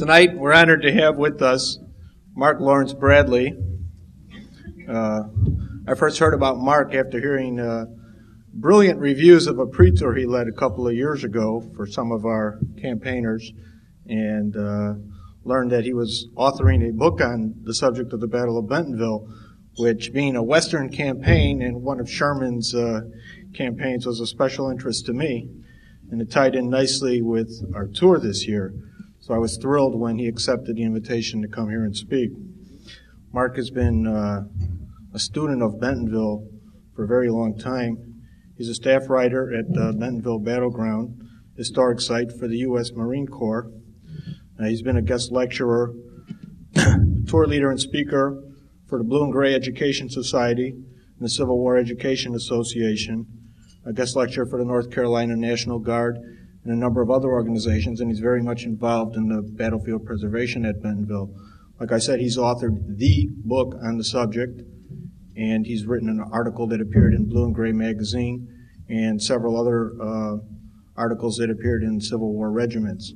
Tonight, we're honored to have with us Mark Lawrence Bradley. Uh, I first heard about Mark after hearing uh, brilliant reviews of a pre-tour he led a couple of years ago for some of our campaigners, and uh, learned that he was authoring a book on the subject of the Battle of Bentonville, which, being a Western campaign and one of Sherman's uh, campaigns, was a special interest to me, and it tied in nicely with our tour this year. So I was thrilled when he accepted the invitation to come here and speak. Mark has been uh, a student of Bentonville for a very long time. He's a staff writer at the Bentonville Battleground, historic site for the U.S. Marine Corps. Uh, he's been a guest lecturer, tour leader, and speaker for the Blue and Gray Education Society and the Civil War Education Association, a guest lecturer for the North Carolina National Guard, and a number of other organizations, and he's very much involved in the battlefield preservation at Bentonville. Like I said, he's authored the book on the subject, and he's written an article that appeared in Blue and Gray magazine and several other uh, articles that appeared in Civil War regiments.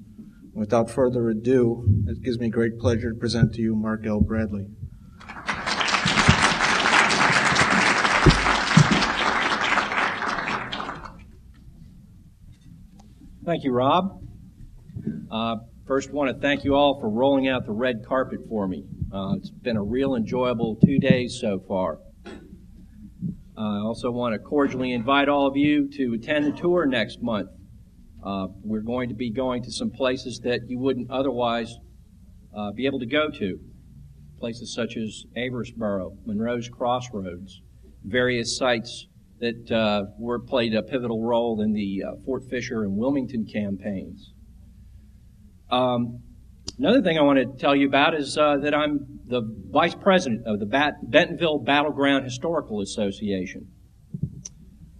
Without further ado, it gives me great pleasure to present to you Mark L. Bradley. Thank you, Rob. Uh, first, want to thank you all for rolling out the red carpet for me. Uh, it's been a real enjoyable two days so far. I also want to cordially invite all of you to attend the tour next month. Uh, we're going to be going to some places that you wouldn't otherwise uh, be able to go to. Places such as Averysboro, Monroe's Crossroads, various sites that uh, were played a pivotal role in the uh, Fort Fisher and Wilmington campaigns. Um, another thing I want to tell you about is uh, that I'm the vice president of the Bat- Bentonville Battleground Historical Association,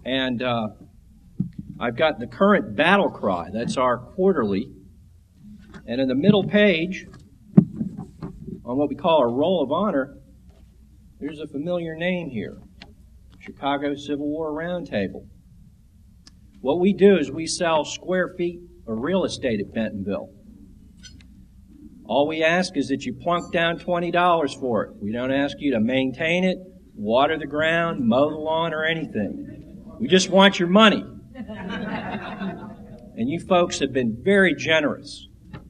and uh, I've got the current battle cry. That's our quarterly, and in the middle page, on what we call our roll of honor, there's a familiar name here. Chicago Civil War Roundtable. What we do is we sell square feet of real estate at Bentonville. All we ask is that you plunk down $20 for it. We don't ask you to maintain it, water the ground, mow the lawn, or anything. We just want your money. and you folks have been very generous.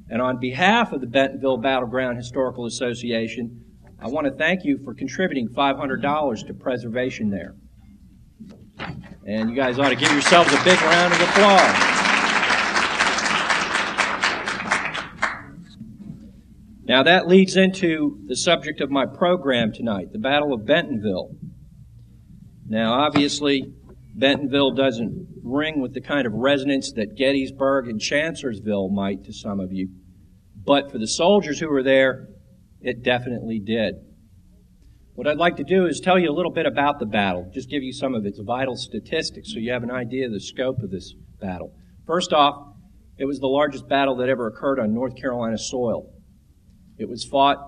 And on behalf of the Bentonville Battleground Historical Association, I want to thank you for contributing $500 to preservation there. And you guys ought to give yourselves a big round of applause. Now that leads into the subject of my program tonight, the Battle of Bentonville. Now obviously, Bentonville doesn't ring with the kind of resonance that Gettysburg and Chancellorsville might to some of you. But for the soldiers who were there, it definitely did. What I'd like to do is tell you a little bit about the battle, just give you some of its vital statistics so you have an idea of the scope of this battle. First off, it was the largest battle that ever occurred on North Carolina soil. It was fought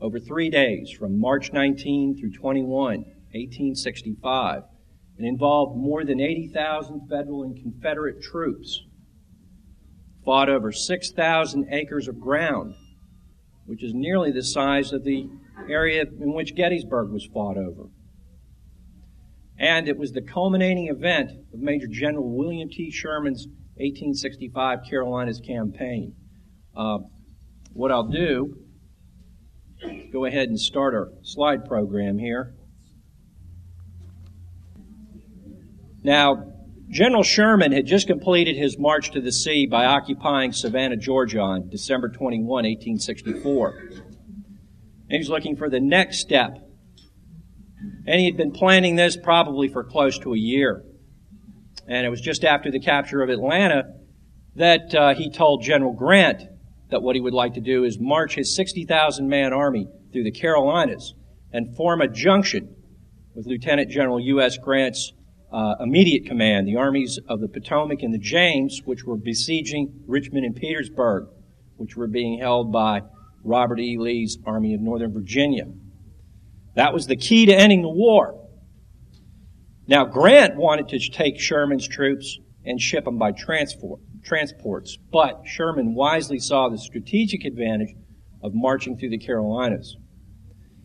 over three days from March 19 through 21, 1865, and involved more than 80,000 federal and Confederate troops. Fought over 6,000 acres of ground, which is nearly the size of the area in which Gettysburg was fought over. And it was the culminating event of Major General William T. Sherman's 1865 Carolinas campaign. Uh, what I'll do, is go ahead and start our slide program here. Now, General Sherman had just completed his march to the sea by occupying Savannah, Georgia on December 21, 1864. And he's looking for the next step. And he had been planning this probably for close to a year. And it was just after the capture of Atlanta that uh, he told General Grant that what he would like to do is march his 60,000 man army through the Carolinas and form a junction with Lieutenant General U.S. Grant's uh, immediate command, the armies of the Potomac and the James, which were besieging Richmond and Petersburg, which were being held by Robert E. Lee's Army of Northern Virginia. That was the key to ending the war. Now, Grant wanted to take Sherman's troops and ship them by transport, transports, but Sherman wisely saw the strategic advantage of marching through the Carolinas.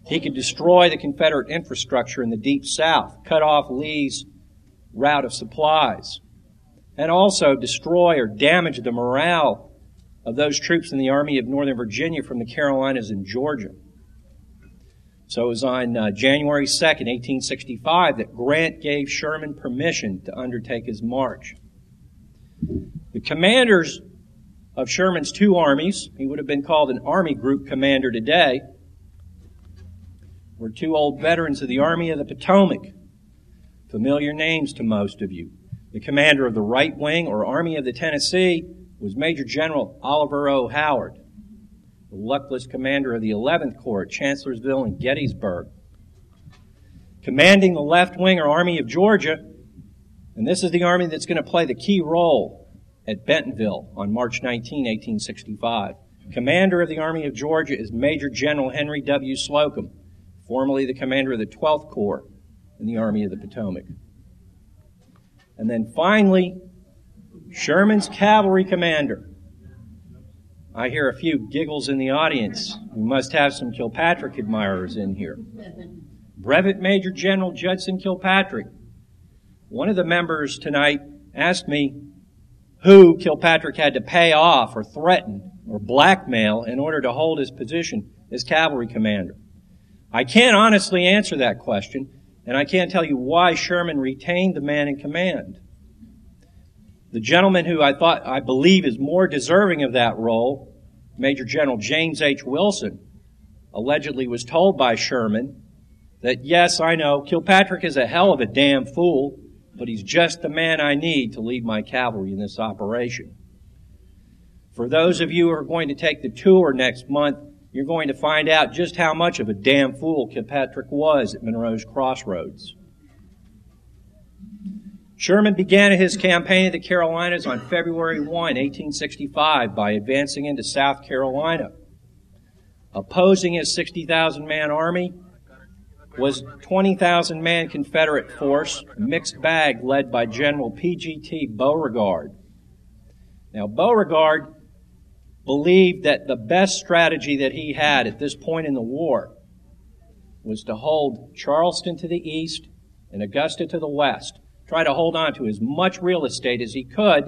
He could destroy the Confederate infrastructure in the Deep South, cut off Lee's route of supplies, and also destroy or damage the morale of those troops in the Army of Northern Virginia from the Carolinas and Georgia. So it was on uh, January 2nd, 1865, that Grant gave Sherman permission to undertake his march. The commanders of Sherman's two armies, he would have been called an Army Group Commander today, were two old veterans of the Army of the Potomac, familiar names to most of you. The commander of the right wing or Army of the Tennessee was Major General Oliver O. Howard the luckless commander of the 11th Corps at Chancellorsville and Gettysburg. Commanding the left wing or Army of Georgia, and this is the army that's going to play the key role at Bentonville on March 19, 1865. Commander of the Army of Georgia is Major General Henry W. Slocum, formerly the commander of the 12th Corps in the Army of the Potomac. And then finally, Sherman's cavalry commander, I hear a few giggles in the audience. We must have some Kilpatrick admirers in here. Brevet Major General Judson Kilpatrick. One of the members tonight asked me who Kilpatrick had to pay off or threaten or blackmail in order to hold his position as cavalry commander. I can't honestly answer that question, and I can't tell you why Sherman retained the man in command. The gentleman who I thought, I believe is more deserving of that role Major General James H. Wilson allegedly was told by Sherman that, yes, I know, Kilpatrick is a hell of a damn fool, but he's just the man I need to lead my cavalry in this operation. For those of you who are going to take the tour next month, you're going to find out just how much of a damn fool Kilpatrick was at Monroe's Crossroads. Sherman began his campaign in the Carolinas on February 1, 1865, by advancing into South Carolina. Opposing his 60,000 man army was 20,000 man Confederate force, mixed bag led by General P.G.T. Beauregard. Now, Beauregard believed that the best strategy that he had at this point in the war was to hold Charleston to the east and Augusta to the west try to hold on to as much real estate as he could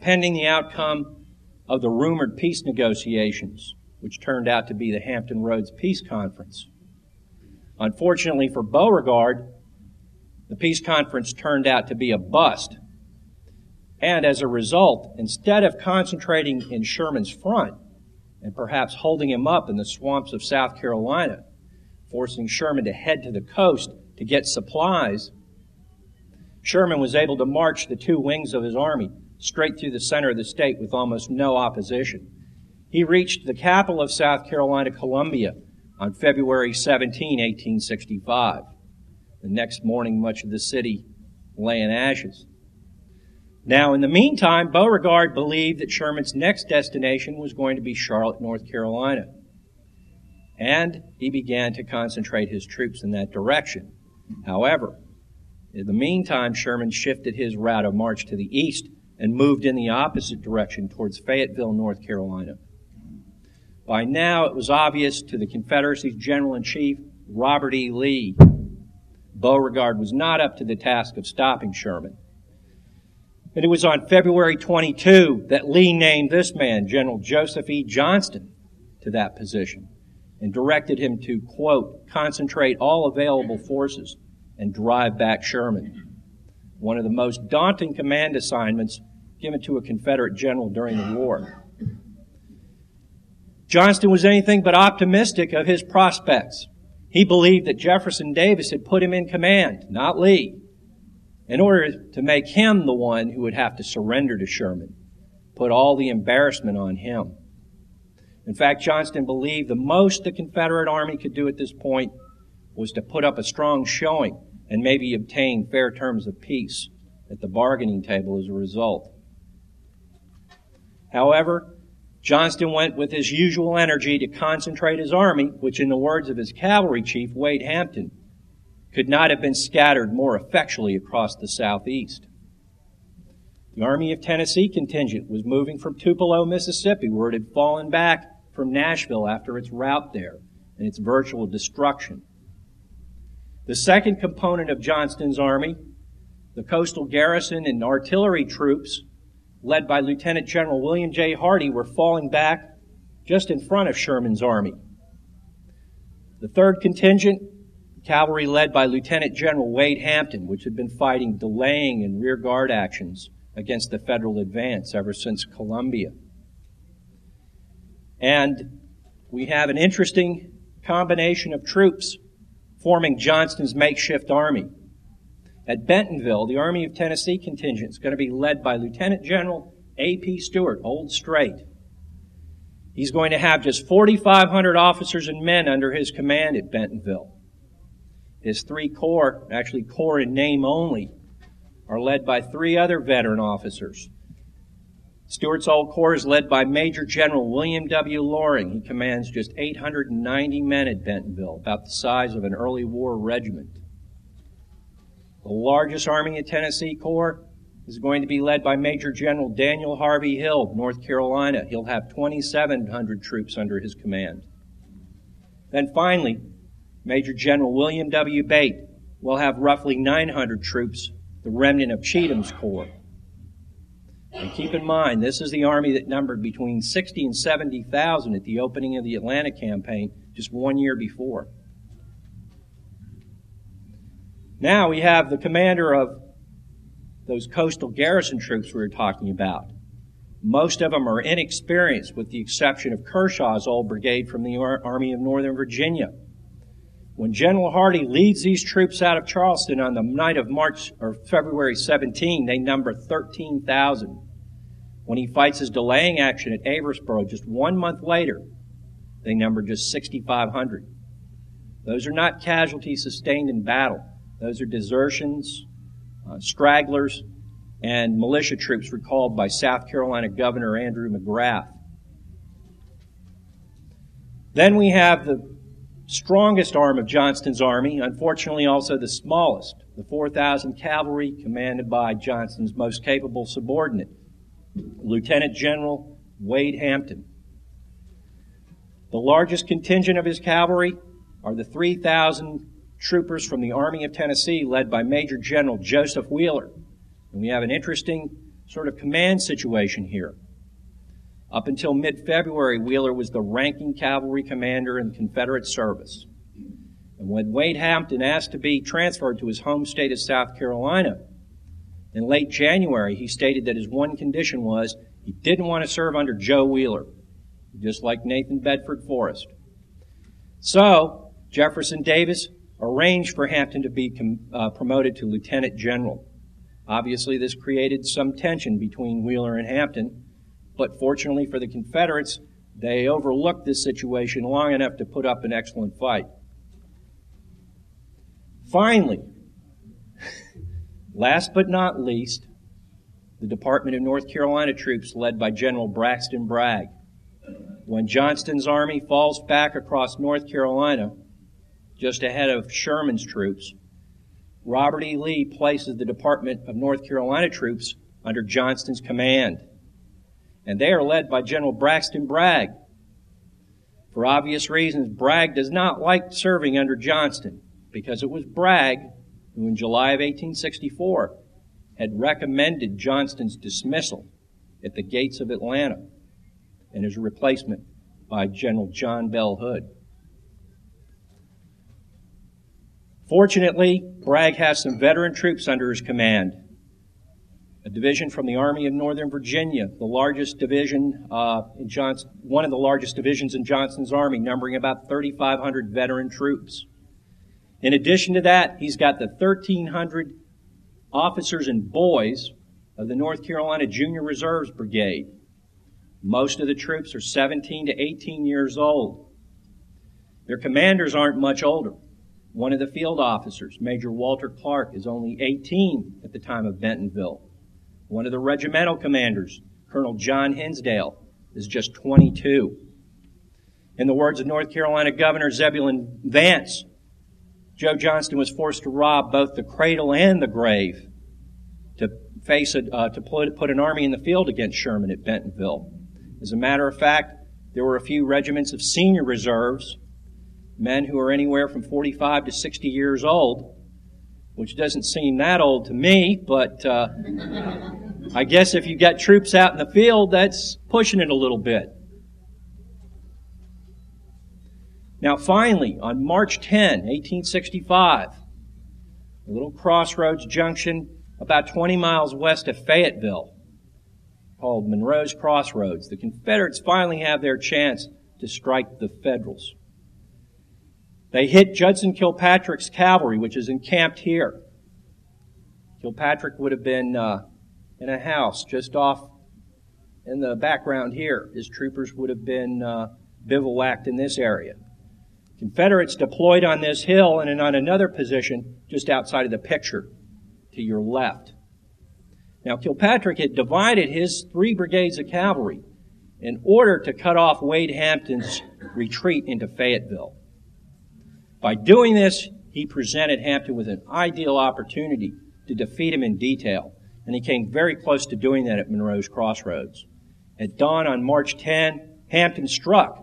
pending the outcome of the rumored peace negotiations, which turned out to be the Hampton Roads Peace Conference. Unfortunately for Beauregard, the peace conference turned out to be a bust. And as a result, instead of concentrating in Sherman's front and perhaps holding him up in the swamps of South Carolina, forcing Sherman to head to the coast to get supplies, Sherman was able to march the two wings of his army straight through the center of the state with almost no opposition. He reached the capital of South Carolina, Columbia, on February 17, 1865. The next morning, much of the city lay in ashes. Now, in the meantime, Beauregard believed that Sherman's next destination was going to be Charlotte, North Carolina. And he began to concentrate his troops in that direction. However, in the meantime, Sherman shifted his route of march to the east and moved in the opposite direction towards Fayetteville, North Carolina. By now, it was obvious to the Confederacy's General in Chief, Robert E. Lee, Beauregard was not up to the task of stopping Sherman. And it was on February 22 that Lee named this man, General Joseph E. Johnston, to that position and directed him to, quote, concentrate all available forces and drive back Sherman. One of the most daunting command assignments given to a Confederate general during the war. Johnston was anything but optimistic of his prospects. He believed that Jefferson Davis had put him in command, not Lee, in order to make him the one who would have to surrender to Sherman, put all the embarrassment on him. In fact, Johnston believed the most the Confederate Army could do at this point was to put up a strong showing and maybe obtain fair terms of peace at the bargaining table as a result. However, Johnston went with his usual energy to concentrate his army, which in the words of his cavalry chief, Wade Hampton, could not have been scattered more effectually across the southeast. The Army of Tennessee contingent was moving from Tupelo, Mississippi, where it had fallen back from Nashville after its rout there and its virtual destruction. The second component of Johnston's army, the coastal garrison and artillery troops, led by Lieutenant General William J. Hardee, were falling back just in front of Sherman's army. The third contingent, cavalry led by Lieutenant General Wade Hampton, which had been fighting delaying and rear guard actions against the federal advance ever since Columbia. And we have an interesting combination of troops forming Johnston's makeshift army. At Bentonville, the Army of Tennessee contingent is going to be led by Lieutenant General A.P. Stewart, Old Straight. He's going to have just 4,500 officers and men under his command at Bentonville. His three corps, actually corps in name only, are led by three other veteran officers. Stewart's Old Corps is led by Major General William W. Loring. He commands just 890 men at Bentonville, about the size of an early war regiment. The largest Army of Tennessee Corps is going to be led by Major General Daniel Harvey Hill, North Carolina. He'll have 2,700 troops under his command. Then finally, Major General William W. Bate will have roughly 900 troops the remnant of Cheatham's corps. And keep in mind, this is the army that numbered between 60 and 70,000 at the opening of the Atlanta campaign just one year before. Now we have the commander of those coastal garrison troops we were talking about. Most of them are inexperienced, with the exception of Kershaw's old brigade from the Army of Northern Virginia. When General Hardee leads these troops out of Charleston on the night of March or February 17, they number 13,000. When he fights his delaying action at Averysboro just one month later, they number just 6,500. Those are not casualties sustained in battle. Those are desertions, uh, stragglers, and militia troops recalled by South Carolina Governor Andrew Magrath. Then we have the strongest arm of Johnston's army, unfortunately also the smallest, the 4,000 cavalry commanded by Johnston's most capable subordinate, Lieutenant General Wade Hampton. The largest contingent of his cavalry are the 3,000 troopers from the Army of Tennessee led by Major General Joseph Wheeler. And we have an interesting sort of command situation here. Up until mid February, Wheeler was the ranking cavalry commander in the Confederate service. And when Wade Hampton asked to be transferred to his home state of South Carolina, in late January, he stated that his one condition was he didn't want to serve under Joe Wheeler, just like Nathan Bedford Forrest. So, Jefferson Davis arranged for Hampton to be com- uh, promoted to lieutenant general. Obviously, this created some tension between Wheeler and Hampton, but fortunately for the Confederates, they overlooked this situation long enough to put up an excellent fight. Finally, last but not least, the Department of North Carolina troops led by General Braxton Bragg. When Johnston's army falls back across North Carolina, just ahead of Sherman's troops, Robert E. Lee places the Department of North Carolina troops under Johnston's command and they are led by General Braxton Bragg. For obvious reasons, Bragg does not like serving under Johnston because it was Bragg who, in July of 1864, had recommended Johnston's dismissal at the gates of Atlanta and his replacement by General John Bell Hood. Fortunately, Bragg has some veteran troops under his command division from the Army of Northern Virginia, the largest division uh, in Johnson, one of the largest divisions in Johnson's army, numbering about 3,500 veteran troops. In addition to that, he's got the 1,300 officers and boys of the North Carolina Junior Reserves Brigade. Most of the troops are 17 to 18 years old. Their commanders aren't much older. One of the field officers, Major Walter Clark, is only 18 at the time of Bentonville. One of the regimental commanders, Colonel John Hinsdale, is just 22. In the words of North Carolina Governor Zebulon Vance, Joe Johnston was forced to rob both the cradle and the grave to face a, uh, to put, put an army in the field against Sherman at Bentonville. As a matter of fact, there were a few regiments of senior reserves, men who are anywhere from 45 to 60 years old, which doesn't seem that old to me, but uh, I guess if you've got troops out in the field, that's pushing it a little bit. Now, finally, on March 10, 1865, a little crossroads junction about 20 miles west of Fayetteville, called Monroe's Crossroads, the Confederates finally have their chance to strike the Federals. They hit Judson Kilpatrick's cavalry, which is encamped here. Kilpatrick would have been uh, in a house just off in the background here. His troopers would have been uh, bivouacked in this area. Confederates deployed on this hill and on another position just outside of the picture to your left. Now, Kilpatrick had divided his three brigades of cavalry in order to cut off Wade Hampton's retreat into Fayetteville. By doing this, he presented Hampton with an ideal opportunity to defeat him in detail, and he came very close to doing that at Monroe's Crossroads. At dawn on March 10, Hampton struck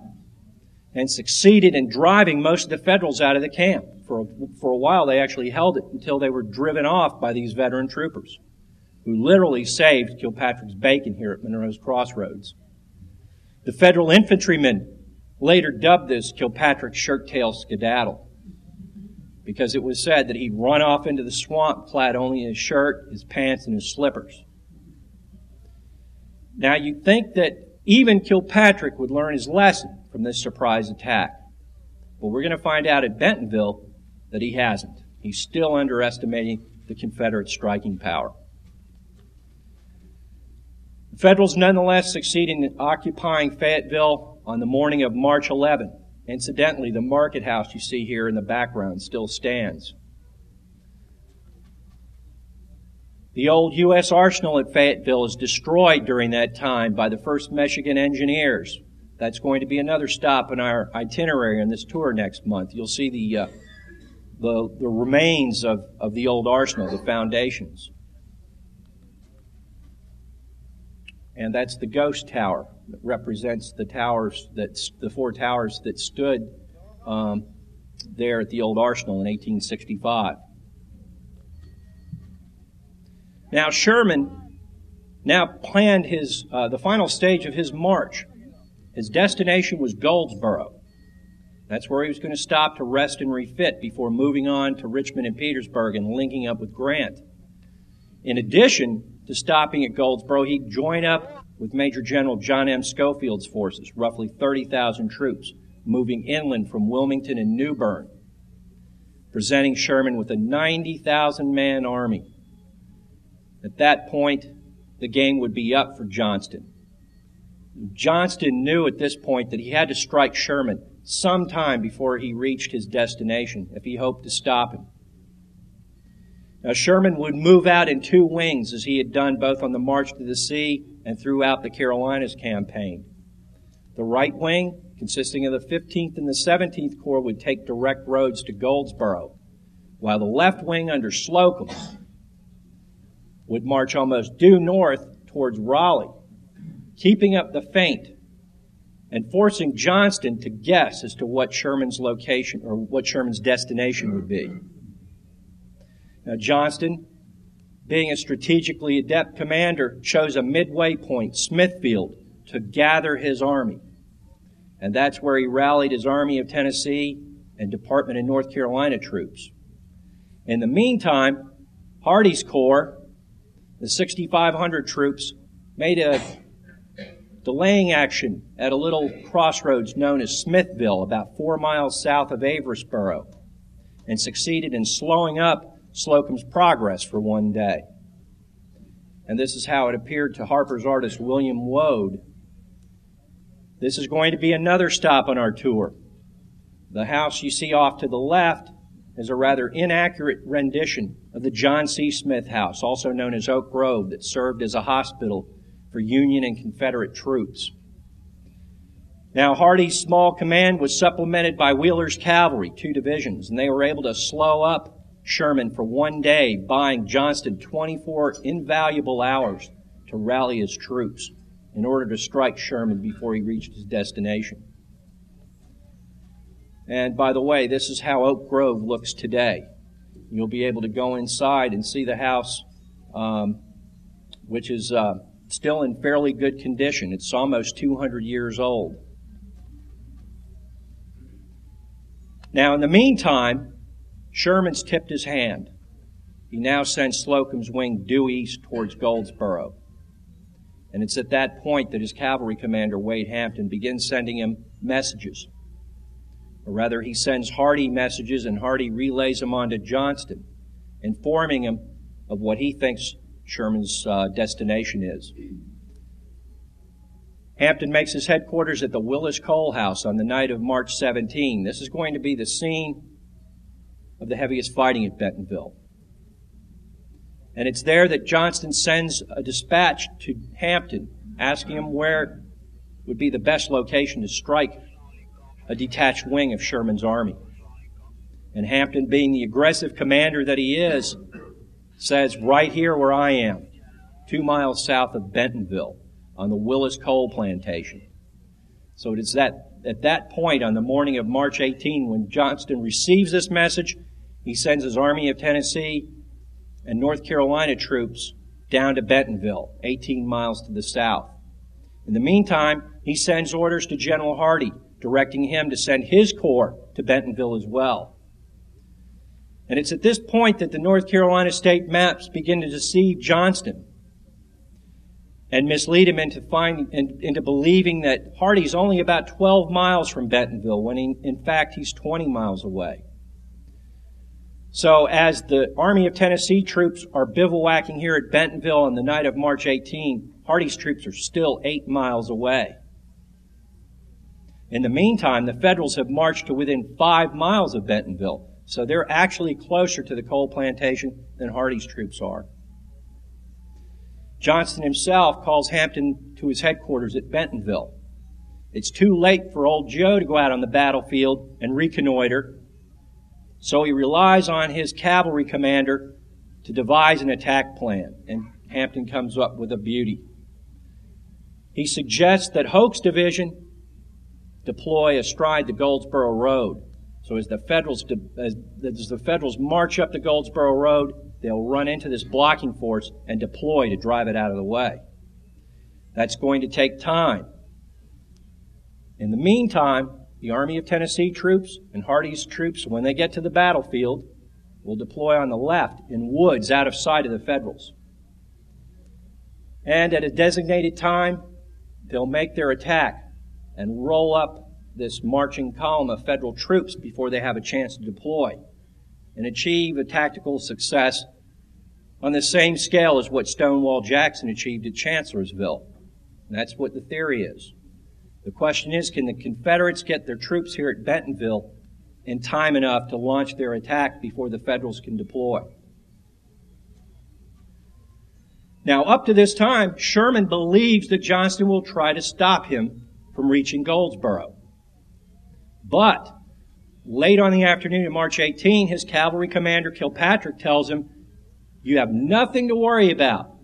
and succeeded in driving most of the Federals out of the camp. For a, for a while, they actually held it until they were driven off by these veteran troopers, who literally saved Kilpatrick's bacon here at Monroe's Crossroads. The Federal infantrymen later dubbed this Kilpatrick's shirt tail skedaddle because it was said that he'd run off into the swamp clad only in his shirt, his pants, and his slippers. Now you'd think that even Kilpatrick would learn his lesson from this surprise attack. But we're going to find out at Bentonville that he hasn't. He's still underestimating the Confederate striking power. The Federals nonetheless succeed in occupying Fayetteville on the morning of March 11. Incidentally, the market house you see here in the background still stands. The old U.S. arsenal at Fayetteville is destroyed during that time by the 1st Michigan Engineers. That's going to be another stop in our itinerary on this tour next month. You'll see the, uh, the, the remains of, of the old arsenal, the foundations. And that's the ghost tower represents the towers that the four towers that stood um, there at the old arsenal in 1865. Now Sherman now planned his uh, the final stage of his march. His destination was Goldsboro. That's where he was going to stop to rest and refit before moving on to Richmond and Petersburg and linking up with Grant. In addition to stopping at Goldsboro, he'd join up with Major General John M. Schofield's forces, roughly 30,000 troops, moving inland from Wilmington and New Bern, presenting Sherman with a 90,000 man army. At that point, the game would be up for Johnston. Johnston knew at this point that he had to strike Sherman sometime before he reached his destination if he hoped to stop him. Now, Sherman would move out in two wings as he had done both on the march to the sea and throughout the Carolinas campaign. The right wing, consisting of the 15th and the 17th Corps, would take direct roads to Goldsboro, while the left wing under Slocum would march almost due north towards Raleigh, keeping up the feint and forcing Johnston to guess as to what Sherman's location or what Sherman's destination would be. Now, Johnston, being a strategically adept commander, chose a midway point, Smithfield, to gather his army. And that's where he rallied his Army of Tennessee and Department of North Carolina troops. In the meantime, Hardee's Corps, the 6,500 troops, made a delaying action at a little crossroads known as Smithville, about four miles south of Averysboro, and succeeded in slowing up Slocum's progress for one day. And this is how it appeared to Harper's artist William Waud. This is going to be another stop on our tour. The house you see off to the left is a rather inaccurate rendition of the John C. Smith House, also known as Oak Grove, that served as a hospital for Union and Confederate troops. Now, Hardee's small command was supplemented by Wheeler's cavalry, two divisions, and they were able to slow up Sherman for one day, buying Johnston 24 invaluable hours to rally his troops in order to strike Sherman before he reached his destination. And by the way, this is how Oak Grove looks today. You'll be able to go inside and see the house, um, which is uh, still in fairly good condition. It's almost 200 years old. Now, in the meantime, Sherman's tipped his hand. He now sends Slocum's wing due east towards Goldsboro. And it's at that point that his cavalry commander, Wade Hampton, begins sending him messages. Or rather, he sends Hardee messages and Hardee relays them on to Johnston, informing him of what he thinks Sherman's uh, destination is. Hampton makes his headquarters at the Willis Cole House on the night of March 17. This is going to be the scene of the heaviest fighting at Bentonville. And it's there that Johnston sends a dispatch to Hampton asking him where would be the best location to strike a detached wing of Sherman's army. And Hampton, being the aggressive commander that he is, says, right here where I am, two miles south of Bentonville, on the Willis Cole Plantation. So it is that at that point on the morning of March 18 when Johnston receives this message, he sends his Army of Tennessee and North Carolina troops down to Bentonville, 18 miles to the south. In the meantime, he sends orders to General Hardee, directing him to send his corps to Bentonville as well. And it's at this point that the North Carolina state maps begin to deceive Johnston and mislead him into finding, into believing that Hardee's only about 12 miles from Bentonville when he, in fact he's 20 miles away. So as the Army of Tennessee troops are bivouacking here at Bentonville on the night of March 18, Hardee's troops are still eight miles away. In the meantime, the Federals have marched to within five miles of Bentonville, so they're actually closer to the Cole plantation than Hardee's troops are. Johnston himself calls Hampton to his headquarters at Bentonville. It's too late for old Joe to go out on the battlefield and reconnoiter so he relies on his cavalry commander to devise an attack plan, and Hampton comes up with a beauty. He suggests that Hoke's division deploy astride the Goldsboro Road. So as the Federals, as the Federals march up the Goldsboro Road, they'll run into this blocking force and deploy to drive it out of the way. That's going to take time. In the meantime, the Army of Tennessee troops and Hardee's troops, when they get to the battlefield, will deploy on the left in woods out of sight of the Federals. And at a designated time, they'll make their attack and roll up this marching column of Federal troops before they have a chance to deploy and achieve a tactical success on the same scale as what Stonewall Jackson achieved at Chancellorsville. And that's what the theory is. The question is, can the Confederates get their troops here at Bentonville in time enough to launch their attack before the Federals can deploy? Now, up to this time, Sherman believes that Johnston will try to stop him from reaching Goldsboro. But late on the afternoon of March 18, his cavalry commander Kilpatrick tells him, You have nothing to worry about.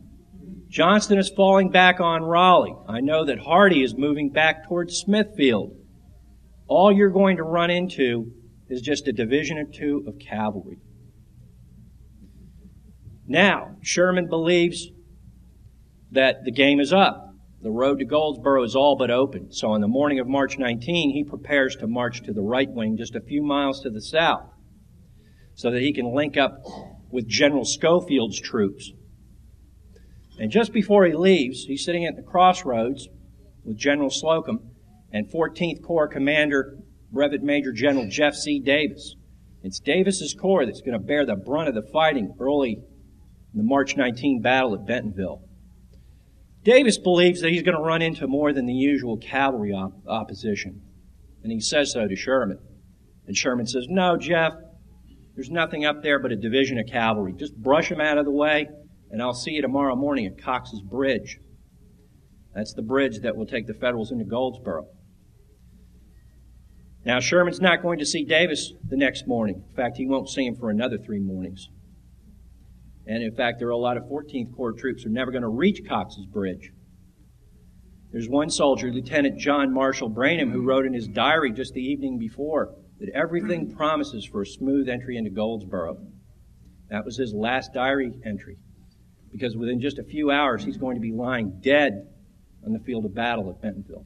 Johnston is falling back on Raleigh. I know that Hardee is moving back towards Smithfield. All you're going to run into is just a division or two of cavalry. Now, Sherman believes that the game is up. The road to Goldsboro is all but open. So on the morning of March 19, he prepares to march to the right wing just a few miles to the south so that he can link up with General Schofield's troops and just before he leaves, he's sitting at the crossroads with General Slocum and 14th Corps Commander Brevet Major General Jeff C. Davis. It's Davis's corps that's going to bear the brunt of the fighting early in the March 19 battle at Bentonville. Davis believes that he's going to run into more than the usual cavalry op- opposition, and he says so to Sherman. And Sherman says, No, Jeff, there's nothing up there but a division of cavalry. Just brush them out of the way, and I'll see you tomorrow morning at Cox's Bridge. That's the bridge that will take the Federals into Goldsboro. Now, Sherman's not going to see Davis the next morning. In fact, he won't see him for another three mornings. And in fact, there are a lot of 14th Corps troops who are never going to reach Cox's Bridge. There's one soldier, Lieutenant John Marshall Branham, who wrote in his diary just the evening before that everything promises for a smooth entry into Goldsboro. That was his last diary entry. Because within just a few hours, he's going to be lying dead on the field of battle at Bentonville.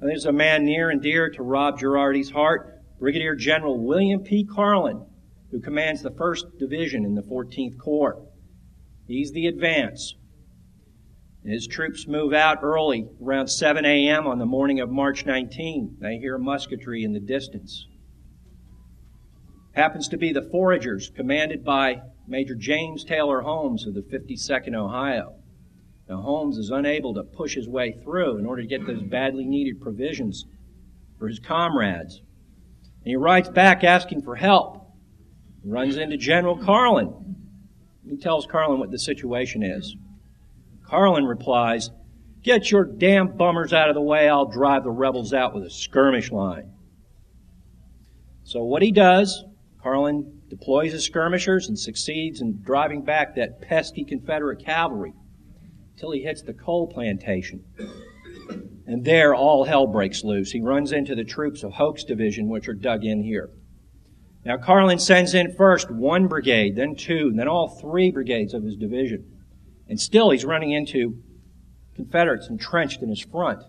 And there's a man near and dear to Rob Girardi's heart, Brigadier General William P. Carlin, who commands the 1st Division in the 14th Corps. He's the advance. His troops move out early, around 7 a.m. on the morning of March 19. They hear musketry in the distance. Happens to be the Foragers, commanded by Major James Taylor Holmes of the 52nd Ohio. Now, Holmes is unable to push his way through in order to get those badly needed provisions for his comrades. And he writes back asking for help. He runs into General Carlin. He tells Carlin what the situation is. Carlin replies, Get your damn bummers out of the way. I'll drive the rebels out with a skirmish line. So what he does, Carlin deploys his skirmishers and succeeds in driving back that pesky Confederate cavalry till he hits the Cole plantation. And there all hell breaks loose. He runs into the troops of Hoke's division, which are dug in here. Now Carlin sends in first one brigade, then two, and then all three brigades of his division. And still he's running into Confederates entrenched in his front.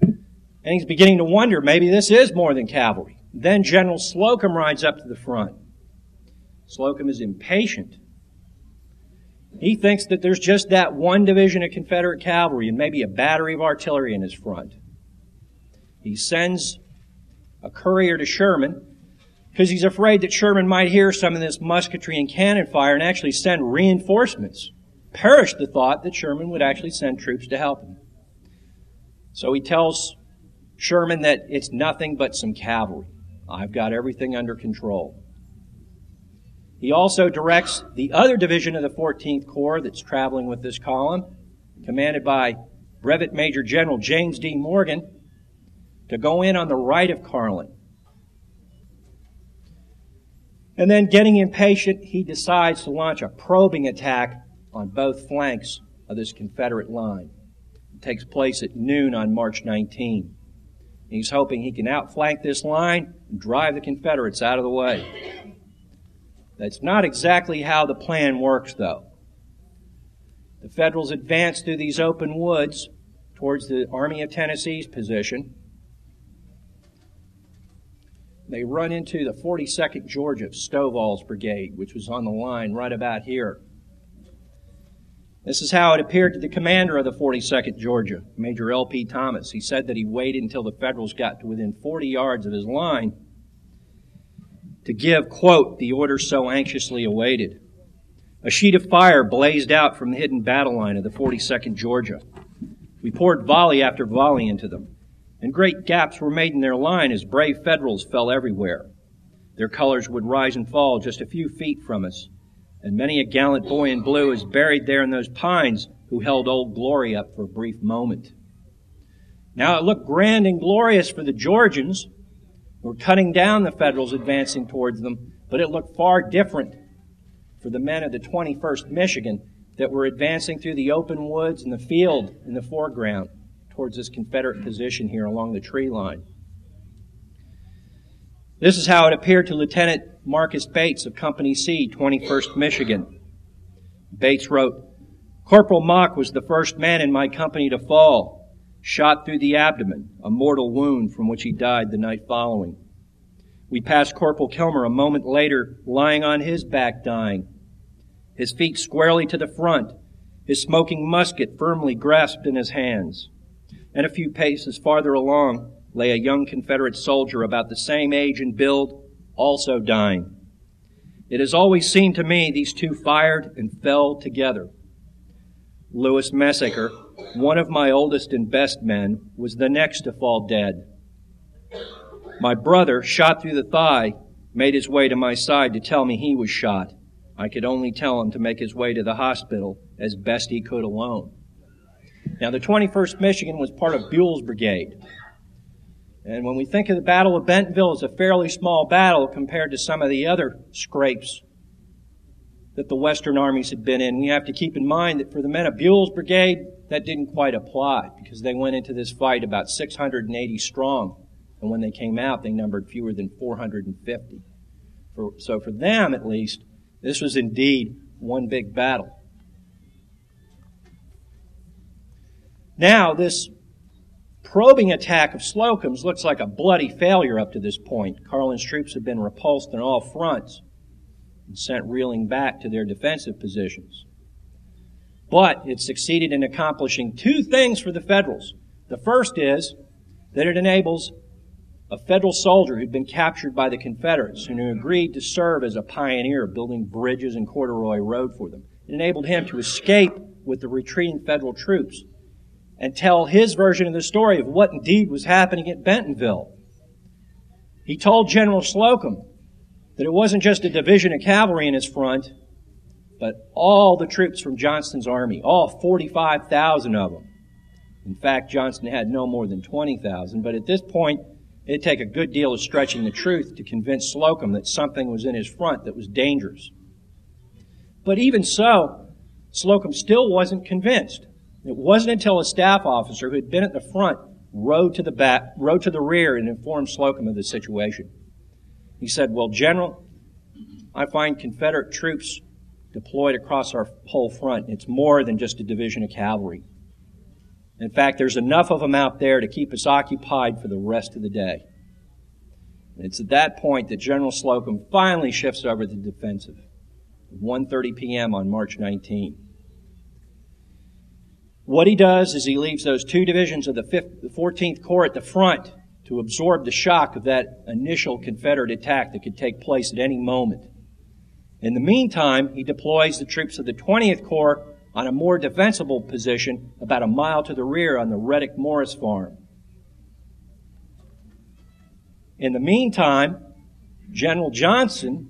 And he's beginning to wonder maybe this is more than cavalry. Then General Slocum rides up to the front. Slocum is impatient. He thinks that there's just that one division of Confederate cavalry and maybe a battery of artillery in his front. He sends a courier to Sherman because he's afraid that Sherman might hear some of this musketry and cannon fire and actually send reinforcements Perish the thought that Sherman would actually send troops to help him. So he tells Sherman that it's nothing but some cavalry. I've got everything under control. He also directs the other division of the 14th Corps that's traveling with this column, commanded by Brevet Major General James D. Morgan, to go in on the right of Carlin. And then, getting impatient, he decides to launch a probing attack on both flanks of this Confederate line. It takes place at noon on March 19. He's hoping he can outflank this line and drive the Confederates out of the way. That's not exactly how the plan works, though. The Federals advance through these open woods towards the Army of Tennessee's position. They run into the 42nd Georgia Stovall's brigade, which was on the line right about here. This is how it appeared to the commander of the 42nd Georgia, Major L.P. Thomas. He said that he waited until the Federals got to within 40 yards of his line to give, quote, the order so anxiously awaited. A sheet of fire blazed out from the hidden battle line of the 42nd Georgia. We poured volley after volley into them, and great gaps were made in their line as brave Federals fell everywhere. Their colors would rise and fall just a few feet from us and many a gallant boy in blue is buried there in those pines who held Old Glory up for a brief moment. Now it looked grand and glorious for the Georgians were cutting down the Federals advancing towards them, but it looked far different for the men of the 21st Michigan that were advancing through the open woods and the field in the foreground towards this Confederate position here along the tree line. This is how it appeared to Lieutenant Marcus Bates of Company C, 21st Michigan. Bates wrote, Corporal Mock was the first man in my company to fall, shot through the abdomen, a mortal wound from which he died the night following. We passed Corporal Kilmer a moment later, lying on his back dying, his feet squarely to the front, his smoking musket firmly grasped in his hands. And a few paces farther along, lay a young Confederate soldier about the same age and build, also dying. It has always seemed to me these two fired and fell together. Lewis Messaker, one of my oldest and best men, was the next to fall dead. My brother, shot through the thigh, made his way to my side to tell me he was shot. I could only tell him to make his way to the hospital as best he could alone. Now, the 21st Michigan was part of Buell's brigade. And when we think of the Battle of Bentonville as a fairly small battle compared to some of the other scrapes that the Western armies had been in, we have to keep in mind that for the men of Buell's brigade, that didn't quite apply because they went into this fight about 680 strong. And when they came out, they numbered fewer than 450. For, so for them, at least, this was indeed one big battle. Now, this probing attack of Slocum's looks like a bloody failure up to this point. Carlin's troops have been repulsed on all fronts and sent reeling back to their defensive positions. But it succeeded in accomplishing two things for the Federals. The first is that it enables a Federal soldier who'd been captured by the Confederates and who agreed to serve as a pioneer building bridges and corduroy road for them. It enabled him to escape with the retreating Federal troops and tell his version of the story of what indeed was happening at Bentonville. He told General Slocum that it wasn't just a division of cavalry in his front, but all the troops from Johnston's army, all 45,000 of them. In fact, Johnston had no more than 20,000, but at this point, it'd take a good deal of stretching the truth to convince Slocum that something was in his front that was dangerous. But even so, Slocum still wasn't convinced. It wasn't until a staff officer who had been at the front rode to the back, rode to the rear and informed Slocum of the situation. He said, Well, General, I find Confederate troops deployed across our whole front. It's more than just a division of cavalry. In fact, there's enough of them out there to keep us occupied for the rest of the day. And it's at that point that General Slocum finally shifts over to the defensive. 1:30 p.m. on March 19. What he does is he leaves those two divisions of the, 5th, the 14th Corps at the front to absorb the shock of that initial Confederate attack that could take place at any moment. In the meantime, he deploys the troops of the 20th Corps on a more defensible position about a mile to the rear on the Reddick Morris farm. In the meantime, General Johnston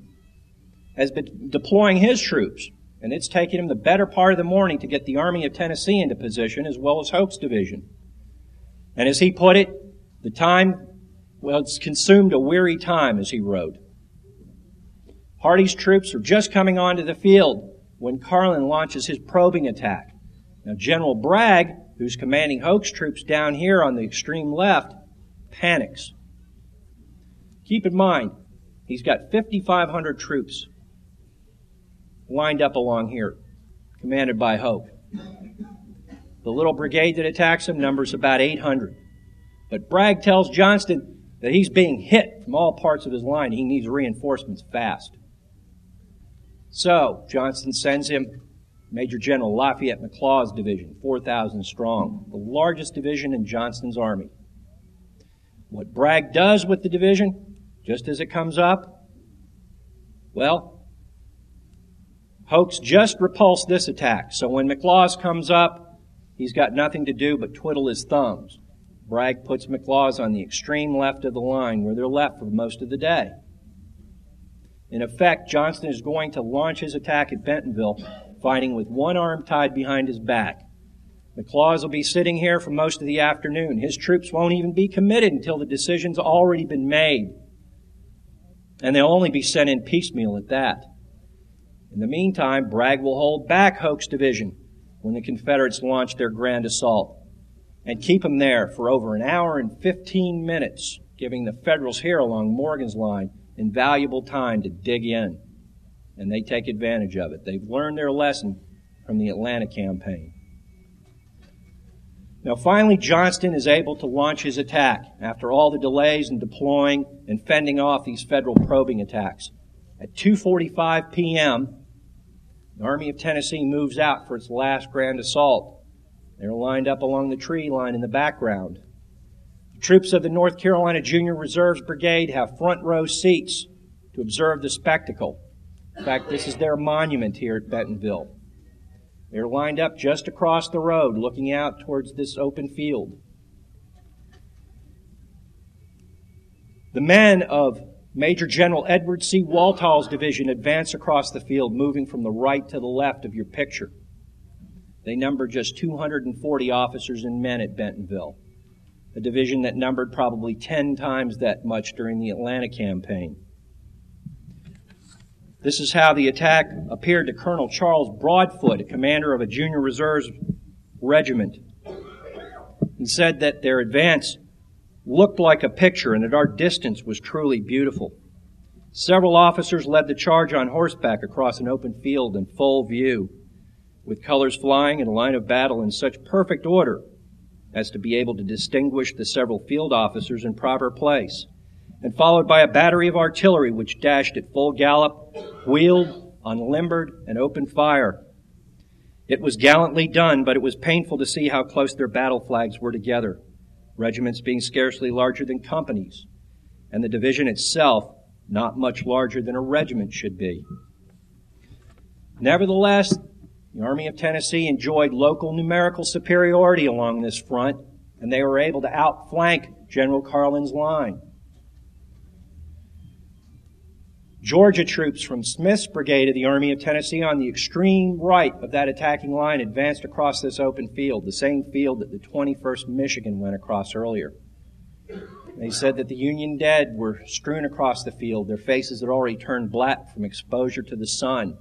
has been deploying his troops and it's taken him the better part of the morning to get the Army of Tennessee into position as well as Hoke's division. And as he put it, the time, well, it's consumed a weary time, as he wrote. Hardee's troops are just coming onto the field when Carlin launches his probing attack. Now, General Bragg, who's commanding Hoke's troops down here on the extreme left, panics. Keep in mind, he's got 5,500 troops lined up along here, commanded by Hoke. The little brigade that attacks him numbers about 800. But Bragg tells Johnston that he's being hit from all parts of his line. He needs reinforcements fast. So, Johnston sends him Major General Lafayette McLaws' division, 4,000 strong, the largest division in Johnston's army. What Bragg does with the division, just as it comes up, well, Hoke's just repulsed this attack, so when McLaws comes up, he's got nothing to do but twiddle his thumbs. Bragg puts McLaws on the extreme left of the line where they're left for most of the day. In effect, Johnston is going to launch his attack at Bentonville, fighting with one arm tied behind his back. McLaws will be sitting here for most of the afternoon. His troops won't even be committed until the decision's already been made. And they'll only be sent in piecemeal at that. In the meantime, Bragg will hold back Hoke's division when the Confederates launch their grand assault and keep them there for over an hour and 15 minutes, giving the Federals here along Morgan's line invaluable time to dig in. And they take advantage of it. They've learned their lesson from the Atlanta campaign. Now finally, Johnston is able to launch his attack after all the delays in deploying and fending off these federal probing attacks. At 2:45 p.m., the Army of Tennessee moves out for its last grand assault. They're lined up along the tree line in the background. Troops of the North Carolina Junior Reserves Brigade have front row seats to observe the spectacle. In fact, this is their monument here at Bentonville. They're lined up just across the road, looking out towards this open field. The men of Major General Edward C. Walthall's division advance across the field, moving from the right to the left of your picture. They number just 240 officers and men at Bentonville. A division that numbered probably 10 times that much during the Atlanta campaign. This is how the attack appeared to Colonel Charles Broadfoot, commander of a junior reserves regiment. He said that their advance looked like a picture and that our distance was truly beautiful. Several officers led the charge on horseback across an open field in full view, with colors flying and a line of battle in such perfect order as to be able to distinguish the several field officers in proper place, and followed by a battery of artillery which dashed at full gallop, wheeled, unlimbered, and opened fire. It was gallantly done, but it was painful to see how close their battle flags were together, regiments being scarcely larger than companies, and the division itself not much larger than a regiment should be. Nevertheless, the Army of Tennessee enjoyed local numerical superiority along this front, and they were able to outflank General Carlin's line. Georgia troops from Smith's brigade of the Army of Tennessee on the extreme right of that attacking line advanced across this open field, the same field that the 21st Michigan went across earlier. They said that the Union dead were strewn across the field. Their faces had already turned black from exposure to the sun.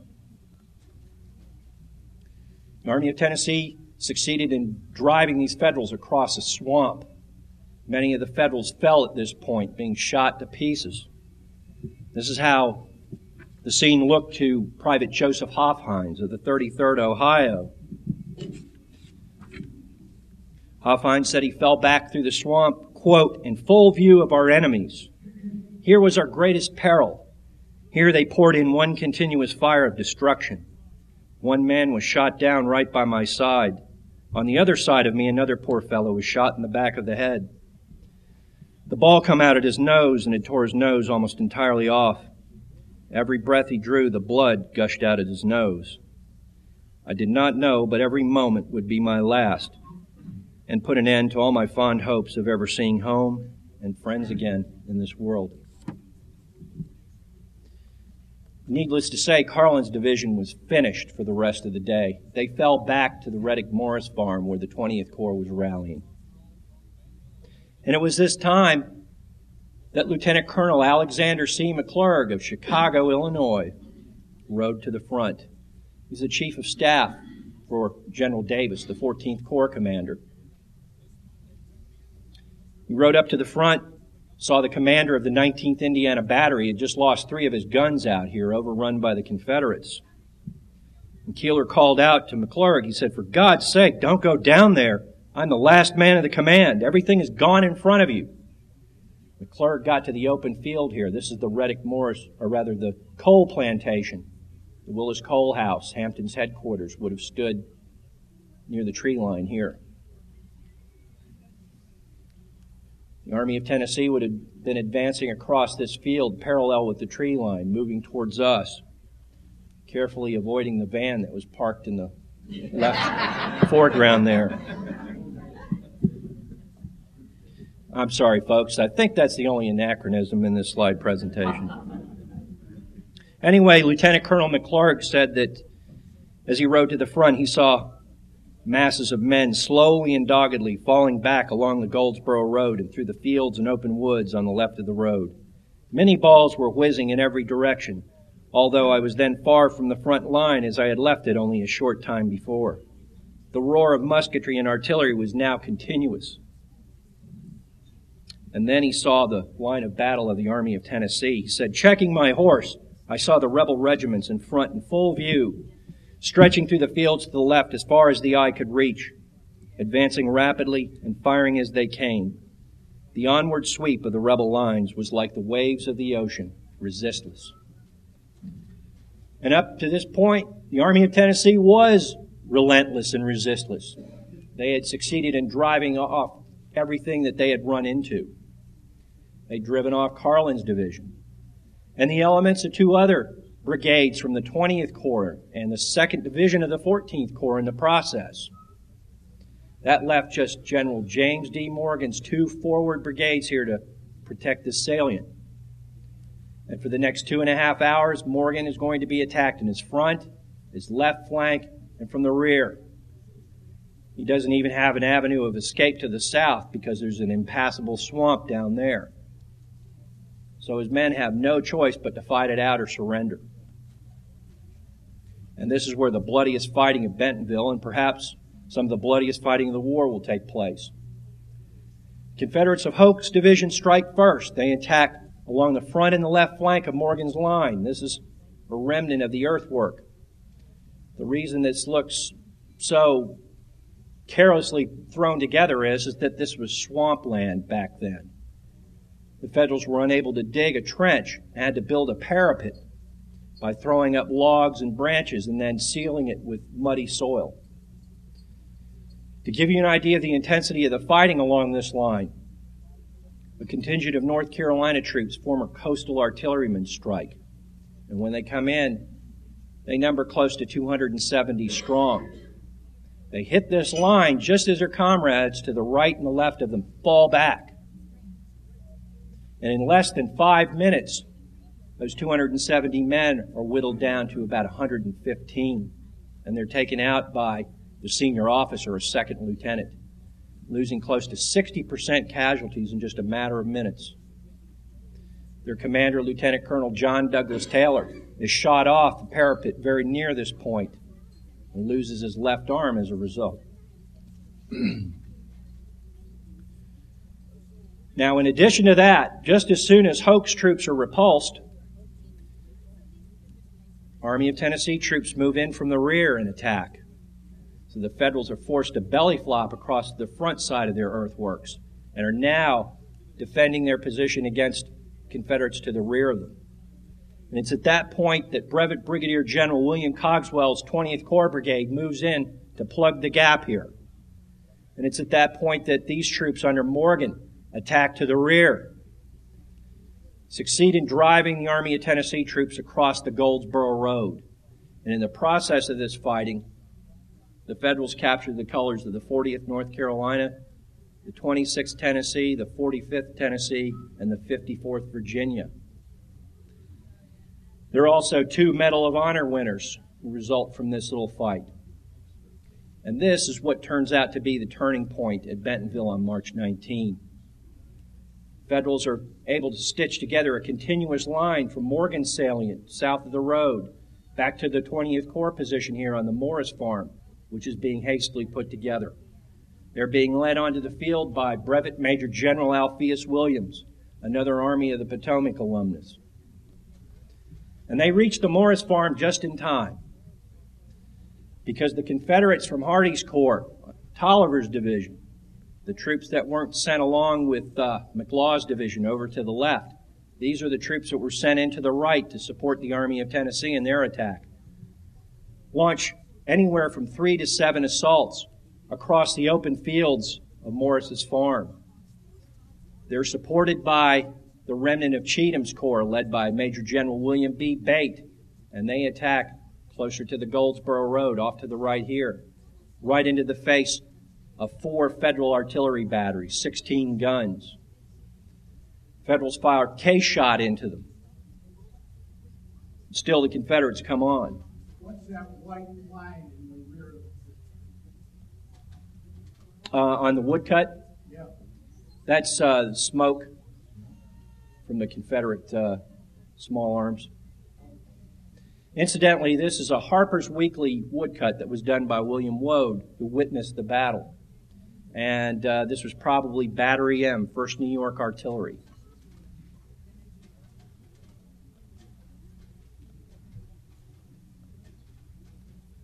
The Army of Tennessee succeeded in driving these Federals across a swamp. Many of the Federals fell at this point, being shot to pieces. This is how the scene looked to Private Joseph Hoffhines of the 33rd Ohio. Hoffhines said he fell back through the swamp quote, in full view of our enemies. Here was our greatest peril. Here they poured in one continuous fire of destruction. One man was shot down right by my side. On the other side of me, another poor fellow was shot in the back of the head. The ball come out at his nose and it tore his nose almost entirely off. Every breath he drew, the blood gushed out at his nose. I did not know, but every moment would be my last and put an end to all my fond hopes of ever seeing home and friends again in this world. Needless to say, Carlin's division was finished for the rest of the day. They fell back to the Reddick Morris farm where the 20th Corps was rallying. And it was this time that Lieutenant Colonel Alexander C. McClurg of Chicago, Illinois, rode to the front. He's the chief of staff for General Davis, the 14th Corps commander. He rode up to the front, saw the commander of the 19th Indiana Battery had just lost three of his guns out here, overrun by the Confederates. And Keeler called out to McClurg. He said, For God's sake, don't go down there. I'm the last man of the command. Everything is gone in front of you. McClurg got to the open field here. This is the Reddick Morris, or rather the Cole plantation. The Willis Cole House, Hampton's headquarters, would have stood near the tree line here. The Army of Tennessee would have been advancing across this field parallel with the tree line, moving towards us, carefully avoiding the van that was parked in the left foreground there. I'm sorry, folks. I think that's the only anachronism in this slide presentation. Anyway, Lieutenant Colonel McClurg said that as he rode to the front, he saw masses of men slowly and doggedly falling back along the Goldsboro Road and through the fields and open woods on the left of the road. Many balls were whizzing in every direction, although I was then far from the front line as I had left it only a short time before. The roar of musketry and artillery was now continuous. And then he saw the line of battle of the Army of Tennessee. He said, Checking my horse, I saw the rebel regiments in front in full view, stretching through the fields to the left as far as the eye could reach, advancing rapidly and firing as they came. The onward sweep of the rebel lines was like the waves of the ocean, resistless. And up to this point, the Army of Tennessee was relentless and resistless. They had succeeded in driving off everything that they had run into. They'd driven off Carlin's division and the elements of two other brigades from the 20th Corps and the 2nd Division of the 14th Corps in the process. That left just General James D. Morgan's two forward brigades here to protect the salient. And for the next two and a half hours, Morgan is going to be attacked in his front, his left flank, and from the rear. He doesn't even have an avenue of escape to the south because there's an impassable swamp down there. So his men have no choice but to fight it out or surrender. And this is where the bloodiest fighting of Bentonville and perhaps some of the bloodiest fighting of the war will take place. Confederates of Hoke's division strike first. They attack along the front and the left flank of Morgan's line. This is a remnant of the earthwork. The reason this looks so carelessly thrown together is, is that this was swampland back then. The Federals were unable to dig a trench and had to build a parapet by throwing up logs and branches and then sealing it with muddy soil. To give you an idea of the intensity of the fighting along this line, a contingent of North Carolina troops form a coastal artillerymen strike. And when they come in, they number close to 270 strong. They hit this line just as their comrades to the right and the left of them fall back. And in less than five minutes, those 270 men are whittled down to about 115. And they're taken out by the senior officer, a second lieutenant, losing close to 60% casualties in just a matter of minutes. Their commander, Lieutenant Colonel John Douglas Taylor, is shot off the parapet very near this point and loses his left arm as a result. now, in addition to that, just as soon as Hoke's troops are repulsed, Army of Tennessee troops move in from the rear and attack. So the Federals are forced to belly flop across the front side of their earthworks and are now defending their position against Confederates to the rear of them. And it's at that point that Brevet Brigadier General William Cogswell's 20th Corps Brigade moves in to plug the gap here. And it's at that point that these troops under Morgan attack to the rear, succeed in driving the Army of Tennessee troops across the Goldsboro Road. And in the process of this fighting, the Federals captured the colors of the 40th North Carolina, the 26th Tennessee, the 45th Tennessee, and the 54th Virginia. There are also two Medal of Honor winners who result from this little fight. And this is what turns out to be the turning point at Bentonville on March 19. Federals are able to stitch together a continuous line from Morgan Salient, south of the road, back to the 20th Corps position here on the Morris Farm, which is being hastily put together. They're being led onto the field by Brevet Major General Alpheus Williams, another Army of the Potomac alumnus. And they reached the Morris farm just in time because the Confederates from Hardee's Corps, Taliaferro's division, the troops that weren't sent along with uh, McLaws' division over to the left, these are the troops that were sent into the right to support the Army of Tennessee in their attack. Launch anywhere from three to seven assaults across the open fields of Morris's farm. They're supported by the remnant of Cheatham's Corps, led by Major General William B. Bate, and they attack closer to the Goldsboro Road, off to the right here, right into the face of four federal artillery batteries, 16 guns. Federals fire case shot into them. Still, the Confederates come on. What's that white line in the rear of the uh, on the woodcut. Yeah. That's uh, smoke from the Confederate uh, small arms. Incidentally, this is a Harper's Weekly woodcut that was done by William Waud, who witnessed the battle. And uh, this was probably Battery M, 1st New York Artillery.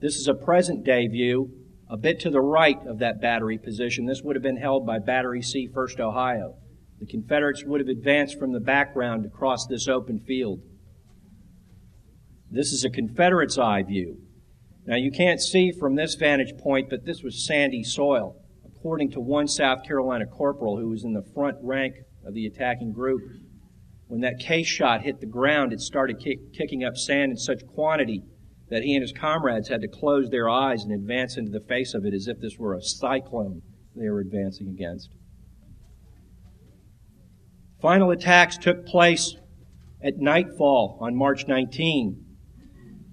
This is a present day view a bit to the right of that battery position, this would have been held by Battery C, 1st Ohio. The Confederates would have advanced from the background across this open field. This is a Confederate's eye view. Now, you can't see from this vantage point, but this was sandy soil, according to one South Carolina corporal who was in the front rank of the attacking group. When that case shot hit the ground, it started kick, kicking up sand in such quantity that he and his comrades had to close their eyes and advance into the face of it as if this were a cyclone they were advancing against. Final attacks took place at nightfall on March 19.